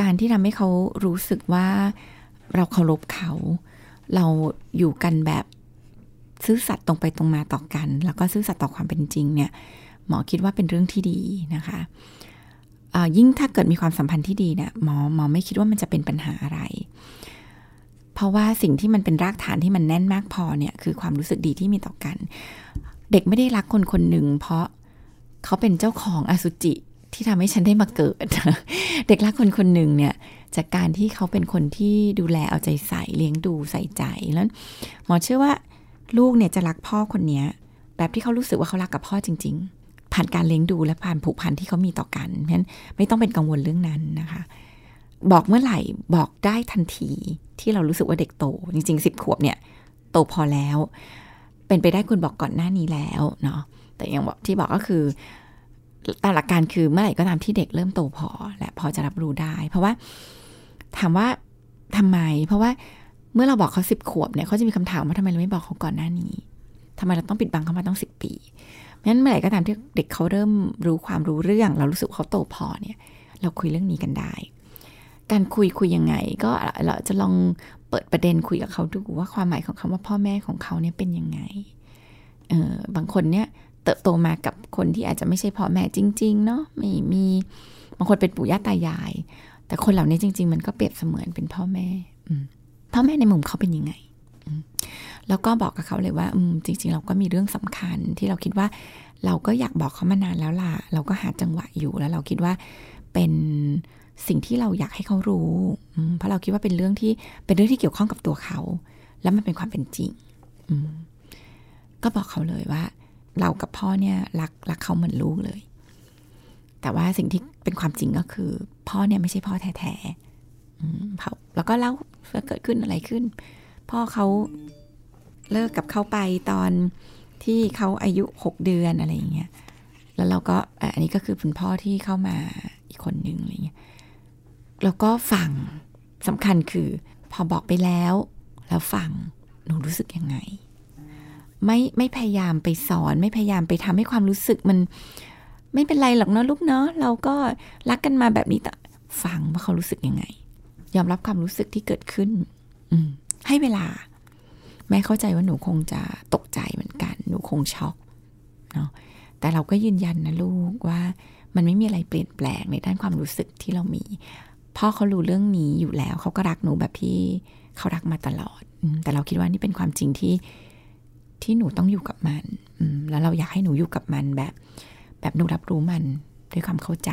การที่ทำให้เขารู้สึกว่า เราเคารพเขา เราอยู่กันแบบซื่อสัตย์ตรงไปตรงมาต่อกัน แล้วก็ซื่อสัตย์ต่อความเป็นจริงเนี่ยหมอคิดว่าเป็นเรื่องที่ดีนะคะยิ่งถ้าเกิดมีความสัมพันธ์ที่ดีเนี่ยหมอหมอไม่คิดว่ามันจะเป็นปัญหาอะไร เพราะว่าสิ่งที่มันเป็นรากฐานที่มันแน่นมากพอเนี่ยคือความรู้สึกดีที่มีต่อกัน เด็กไม่ได้รักคนคนหนึ่ง เพราะเขาเป็นเจ้าของอสุจิที่ทำให้ฉันได้มาเกิด เด็กรักคนคนหนึ่งเนี่ย จากการที่เขาเป็นคนที่ดูแลเอาใจใส่เลี้ยงดูใส่ใจแล้วหมอเชื่อว่าลูกเนี่ยจะรักพ่อคนเนี้ยแบบที่เขารู้สึกว่าเขารักกับพ่อจริง ๆ ผ่านการเลี้ยงดูและผ่านผูกพันที่เขามีต่อกันเพราะฉะนั้นไม่ต้องเป็นกังวลเรื่องนั้นนะคะ บอกเมื่อไหร่บอกได้ทันทีที่เรารู้สึกว่าเด็กโต จริงๆสิบขวบเนี่ย โตพอแล้ว เป็นไปได้คุณบอกก่อนหน้านี้แล้วเนาะแต่อย่างบอกที่บอกก็คือตามหลักการคือเมื่อไหร่ก็ตามที่เด็กเริ่มโตพอ และพอจะรับรู้ได้ เพราะว่า ถามว่าทำไม เพราะว่าเมื่อเราบอกเขาสิบขวบเนี่ยเขาจะมีคำถามว่าทำไมเราไม่บอกเขาก่อนหน้านี้ทำไมเราต้องปิดบังเขามาต้องสิบปีงั้นเมื่อไหร่ก็ตามที่เด็กเขาเริ่มรู้ความรู้เรื่อง เรารู้สึกเขาโตพอเนี่ย เราคุยเรื่องนี้กันได้ การคุยคุยยังไง ก็เราจะลองเปิดประเด็นคุยกับเขาดูว่าความหมายของคำว่าพ่อแม่ของเขาเนี่ยเป็นยังไงเออบางคนเนี่ยเติบโตมากับคนที่อาจจะไม่ใช่พ่อแม่จริง ๆ เนาะไม่มีบางคนเป็นปู่ย่าตายาย แต่คนเหล่านี้จริง ๆ มันก็เปรียบเสมือนเป็นพ่อแม่พ่อแม่ในมุมเขาเป็นยังไงแล้วก็บอกกับเขาเลยว่าจริง ๆ เราก็มีเรื่องสำคัญที่เราคิดว่า เราก็อยากบอกเขามานานแล้วล่ะ เราก็หาจังหวะอยู่แล้วเราคิดว่าเป็นสิ่งที่เราอยากให้เขารู้ เพราะเราคิดว่าเป็นเรื่องที่เป็นเรื่องที่เกี่ยวข้องกับตัวเขา แล้วมันเป็นความเป็นจริงก็บอกเขาเลยว่า เรากับพ่อเนี่ยรักรักเขาเหมือนลูกเลย แต่ว่าสิ่งที่เป็นความจริงก็คือ พ่อเนี่ยไม่ใช่พ่อแท้ๆเขาแล้วก็เล่าว่าเกิดขึ้นอะไรขึ้น พ่อเขาเลิกกับเขาไปตอนที่เขาอายุหกเดือนอะไรอย่างเงี้ยแล้วเราก็อะอันนี้ก็คือเป็นพ่อที่เข้ามาอีกคนหนึ่งอะไรเงี้ยแล้วก็ฟังสำคัญคือ พอบอกไปแล้ว แล้วฟังหนูรู้สึกยังไง ไม่ไม่พยายามไปสอน ไม่พยายามไปทำให้ความรู้สึกมัน ไม่เป็นไรหรอกเนาะลูกเนาะเราก็รักกันมาแบบนี้แต่ฟังว่าเขารู้สึกยังไง ยอมรับความรู้สึกที่เกิดขึ้น อืมให้เวลา แม่เข้าใจว่าหนูคงจะตกใจเหมือนกัน หนูคงช็อกเนาะแต่เราก็ยืนยันนะลูกว่ามันไม่มีอะไรเปลี่ยนแปลงในด้านความรู้สึกที่เรามีพ่อเขารู้เรื่องนี้อยู่แล้ว เขาก็รักหนูแบบที่เขารักมาตลอด แต่เราคิดว่านี่เป็นความจริงที่ที่หนูต้องอยู่กับมันแล้วเราอยากให้หนูอยู่กับมันแบบ แบบหนูรับรู้มันด้วยความเข้าใจ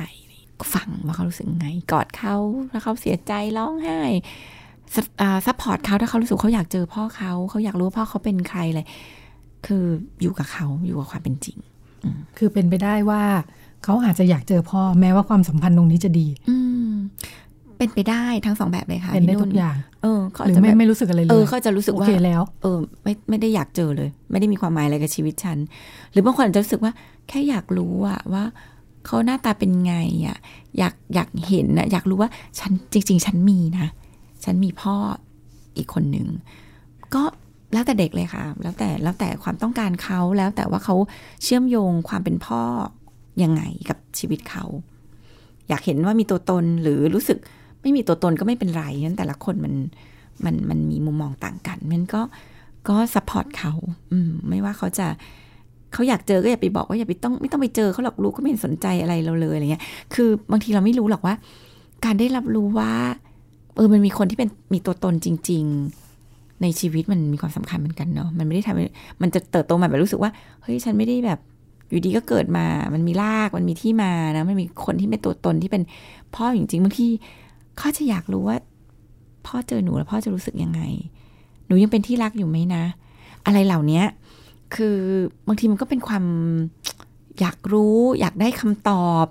ฟังว่าเขารู้สึกไง กอดเขาแล้วเขาเสียใจร้องไห้support เขาถ้าเขารู้สึกเขาอยากเจอพ่อเขาเขาอยากรู้ว่าพ่อเขาเป็นใครเลยคืออยู่กับเขาอยู่กับความเป็นจริง คือเป็นไปได้ว่า เขาอาจจะอยากเจอพ่อแม้ว่าความสัมพันธ์ตรงนี้จะดี อืม เป็นไปได้ทั้งสองแบบเลยค่ะเป็นได้พี่ทุกอย่าง เออเขาหรือจะไม่แบบไม่รู้สึกอะไรเลย เออเขาจะรู้สึกว่าโอเคแล้ว เออ ไม่ไม่ได้อยากเจอเลย ไม่ได้มีความหมายอะไรกับชีวิตฉัน หรือบางคนอาจจะรู้สึกว่า แค่อยากรู้อะว่าเขาหน้าตาเป็นไงอะอยากอยากเห็นนะอยากรู้ว่าฉันจริง ๆ ฉันมีนะ ฉันมีพ่ออีกคนหนึ่งก็แล้วแต่เด็กเลยค่ะ แล้วแต่แล้วแต่ความต้องการเขาแล้วแต่ว่าเขาเชื่อมโยงความเป็นพ่อยังไงกับชีวิตเขา อยากเห็นว่ามีตัวตนหรือรู้สึก ไม่มีตัวตนก็ไม่เป็นไรนั้นแต่ละคนมันมันมันมีมุมมองต่างกันมันก็ก็ support เขา อืม ไม่ว่าเขาจะเขาอยากเจอก็อย่าไปบอกว่าอย่าไปต้องไม่ต้องไปเจอเขาหรอกลูกก็ไม่เห็นสนใจอะไรเราเลยอะไรเงี้ย คือบางทีเราไม่รู้หรอกว่า การได้รับรู้ว่า เออมันมีคนที่เป็นมีตัวตนจริง ๆ ในชีวิตมันมีความสำคัญเหมือนกันเนาะมันไม่ได้ทำมันจะเติบโตมาแบบรู้สึกว่าเฮ้ยฉันไม่ได้แบบอยู่ดีก็เกิดมา มันมีราก มันมีที่มานะ มันมีคนที่เป็นตัวตนที่เป็นพ่อจริงๆบางที เขาจะอยากรู้ว่า พ่อเจอหนูแล้วพ่อจะรู้สึกยังไง หนูยังเป็นที่รักอยู่ไหมนะ อะไรเหล่านี้คือบางทีมันก็เป็นความอยากรู้ อยากได้คำตอบ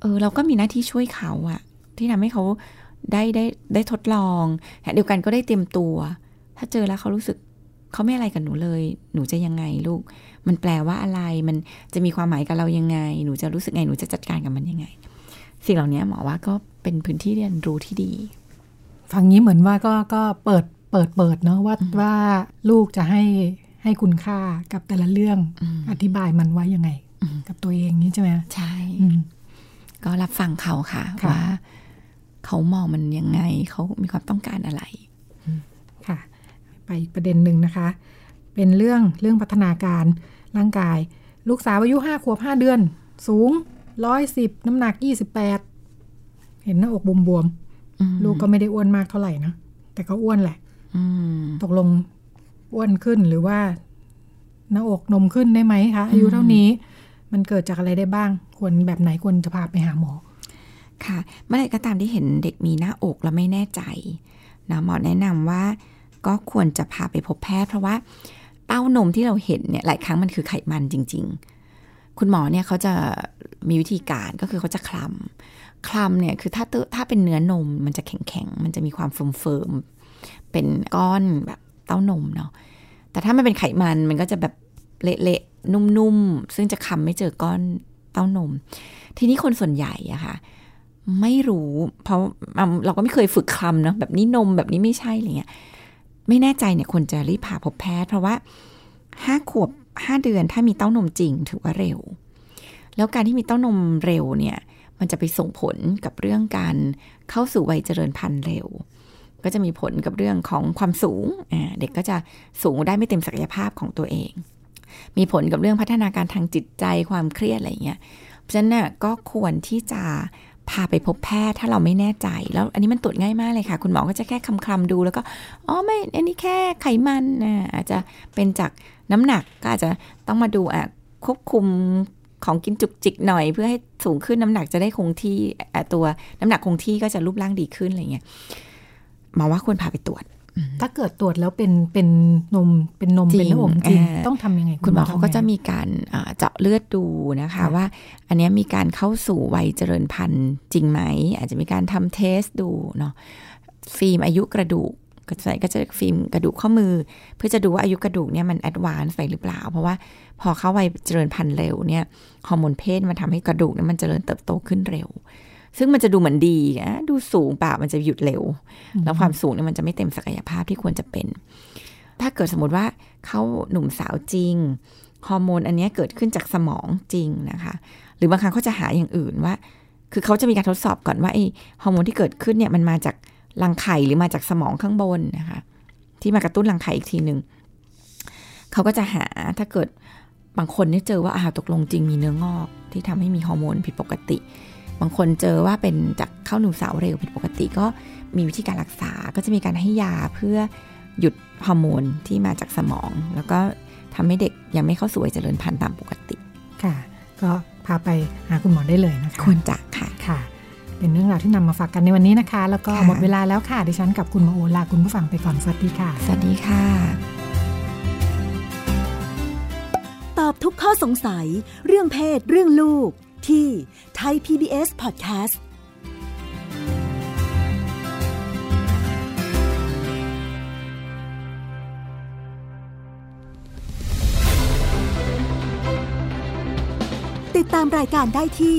เออเราก็มีหน้าที่ช่วยเขาอะที่ทำให้เขาได้ได้ได้ทดลองเดียวกันก็ได้เตรียมตัว ถ้าเจอแล้วเขารู้สึกเขาไม่อะไรกับหนูเลย หนูจะยังไงลูก มันแปลว่าอะไร มันจะมีความหมายกับเรายังไง หนูจะรู้สึกไง หนูจะจัดการกับมันยังไง สิ่งเหล่านี้หมอว่าก็ เป็นพื้นที่เรียนรู้ที่ดี ฟังนี้เหมือนว่าก็ก็เปิดเปิดเปิดเนาะว่าว่าลูกจะให้ให้คุณค่ากับแต่ละเรื่องอืมอธิบายมันไว้ยังไงอืมกับตัวเองนี้ใช่ไหมใช่อืมก็รับฟังเขาค่ะค่ะว่าเขามองมันยังไง เขามีความต้องการอะไรค่ะ ไปอีกประเด็นหนึ่งนะคะ เป็นเรื่องเรื่องพัฒนาการร่างกาย ลูกสาวอายุห้าขวบห้าเดือน สูงร้อยสิบน้ำหนักยี่สิบแปด เห็นหน้าอกบวมอืมๆลูกก็ไม่ได้อ้วนมากเท่าไหร่นะแต่ก็อ้วนแหละอืมตกลงอ้วนขึ้นหรือว่า หน้าอกนมขึ้นได้ไหมคะอายุเท่านี้ มันเกิดจากอะไรได้บ้าง ควรแบบไหนควรจะพาไปหาหมอ ค่ะเมื่อไหร่ก็ตามที่เห็นเด็กมีหน้าอกแล้วไม่แน่ใจนะหมอแนะนำว่า ก็ควรจะพาไปพบแพทย์เพราะว่า เต้านมที่เราเห็นเนี่ยหลายครั้งมันคือไขมันจริง ๆ คุณหมอเนี่ยเขาจะมีวิธีการก็คือเขาจะคลำ คลำเนี่ยคือถ้าเตถ้าเป็นเนื้อนมมันจะแข็งๆ มันจะมีความเฟิร์มๆ เป็นก้อนแบบเต้านมเนาะ แต่ถ้ามันเป็นไขมันมันก็จะแบบเละๆ นุ่มๆ ซึ่งจะคำไม่เจอก้อนเต้านม ทีนี้คนส่วนใหญ่อะค่ะไม่รู้ เพราะเราก็ไม่เคยฝึกคำเนาะแบบนี้นมแบบนี้ไม่ใช่อะไรเงี้ยไม่แน่ใจเนี่ยควรจะรีบพาพบแพทย์ เพราะว่าห้าขวบห้าเดือนถ้ามีเต้านมจริงถือว่าเร็ว แล้วการที่มีเต้านมเร็วเนี่ย มันจะไปส่งผลกับเรื่องการเข้าสู่วัยเจริญพันธุ์เร็ว ก็จะมีผลกับเรื่องของความสูง เด็กก็จะสูงได้ไม่เต็มศักยภาพของตัวเอง มีผลกับเรื่องพัฒนาการทางจิตใจความเครียดอะไรเงี้ย เพราะฉะนั้นน่ะก็ควรที่จะพาไปพบแพทย์ถ้าเราไม่แน่ใจ แล้วอันนี้มันตรวจง่ายมากเลยค่ะ คุณหมอก็จะแค่คำคำๆดูแล้วก็อ๋อไม่อันนี้แค่ไขมันนะอาจจะเป็นจากน้ำหนักก็อาจจะต้องมาดูอะควบคุม ของกินจุกจิกหน่อย เพื่อให้สูงขึ้นน้ำหนักจะได้คงที่อะตัวน้ำหนักคงที่ก็จะรูปร่างดีขึ้นอะไรเงี้ยหมอว่าควรพาไปตรวจ ถ้าเกิดตรวจแล้วเป็นเป็นนมเป็นนมจริงเป็นหน้าอกจริงอ่าต้องทำยังไง คุณหมอทำเขาก็ไงจะมีการอ่าเจาะเลือดดูนะคะค่ะว่า อันเนี้ยมีการเข้าสู่วัยเจริญพันธุ์จริงไหม อาจจะมีการทำ test ดูเนาะฟิล์มอายุกระดูก ก็จะก็จะฟิล์มกระดูกข้อมือ เพื่อจะดูว่าอายุกระดูกเนี่ยมัน advance ไปหรือเปล่า เพราะว่าพอเข้าวัยเจริญพันธุ์เร็วเนี่ยฮอร์โมนเพศมันทำให้กระดูกเนี่ยมันเจริญเติบโตขึ้นเร็ว ซึ่งมันจะดูเหมือนดีนะดูสูงแต่ว่ามันจะหยุดเร็ว แล้วความสูงเนี่ยมันจะไม่เต็มศักยภาพที่ควรจะเป็น ถ้าเกิดสมมติว่าเขาหนุ่มสาวจริงฮอร์โมนอันเนี้ยเกิดขึ้นจากสมองจริงนะคะ หรือบางครั้งเขาจะหาอย่างอื่นว่า คือเขาจะมีการทดสอบก่อนว่าไอ้ฮอร์โมนที่เกิดขึ้นเนี่ยมันมาจาก รังไข่หรือมาจากสมองข้างบนนะคะ ที่มากระตุ้นรังไข่อีกทีหนึ่งเขาก็จะหาถ้าเกิดบางคนเนี่ยเจอว่าอ้าวตกลงจริงมีเนื้องอก ที่ทำให้มีฮอร์โมนผิดปกติ บางคนเจอว่าเป็นจากเข้าหนุ่มสาวเร็วผิดปกติก็มีวิธีการรักษาก็จะมีการให้ยาเพื่อหยุดฮอร์โมนที่มาจากสมอง แล้วก็ทำให้เด็กยังไม่เข้าสู่วัยเจริญพันธุ์ตามปกติ ค่ะ ก็พาไปหาคุณหมอได้เลยนะคะควรจะค่ะค่ะ เป็นเรื่องราวที่นำมาฝากกันในวันนี้นะคะ แล้วก็ค่ะหมดเวลาแล้วค่ะ ดิฉันกับคุณหมอโอลาคุณผู้ฟังไปก่อนสวัสดีค่ะ สวัสดีค่ะ ตอบทุกข้อสงสัย เรื่องเพศ เรื่องลูก ที่ไทย PBS Podcast ติดตามรายการได้ที่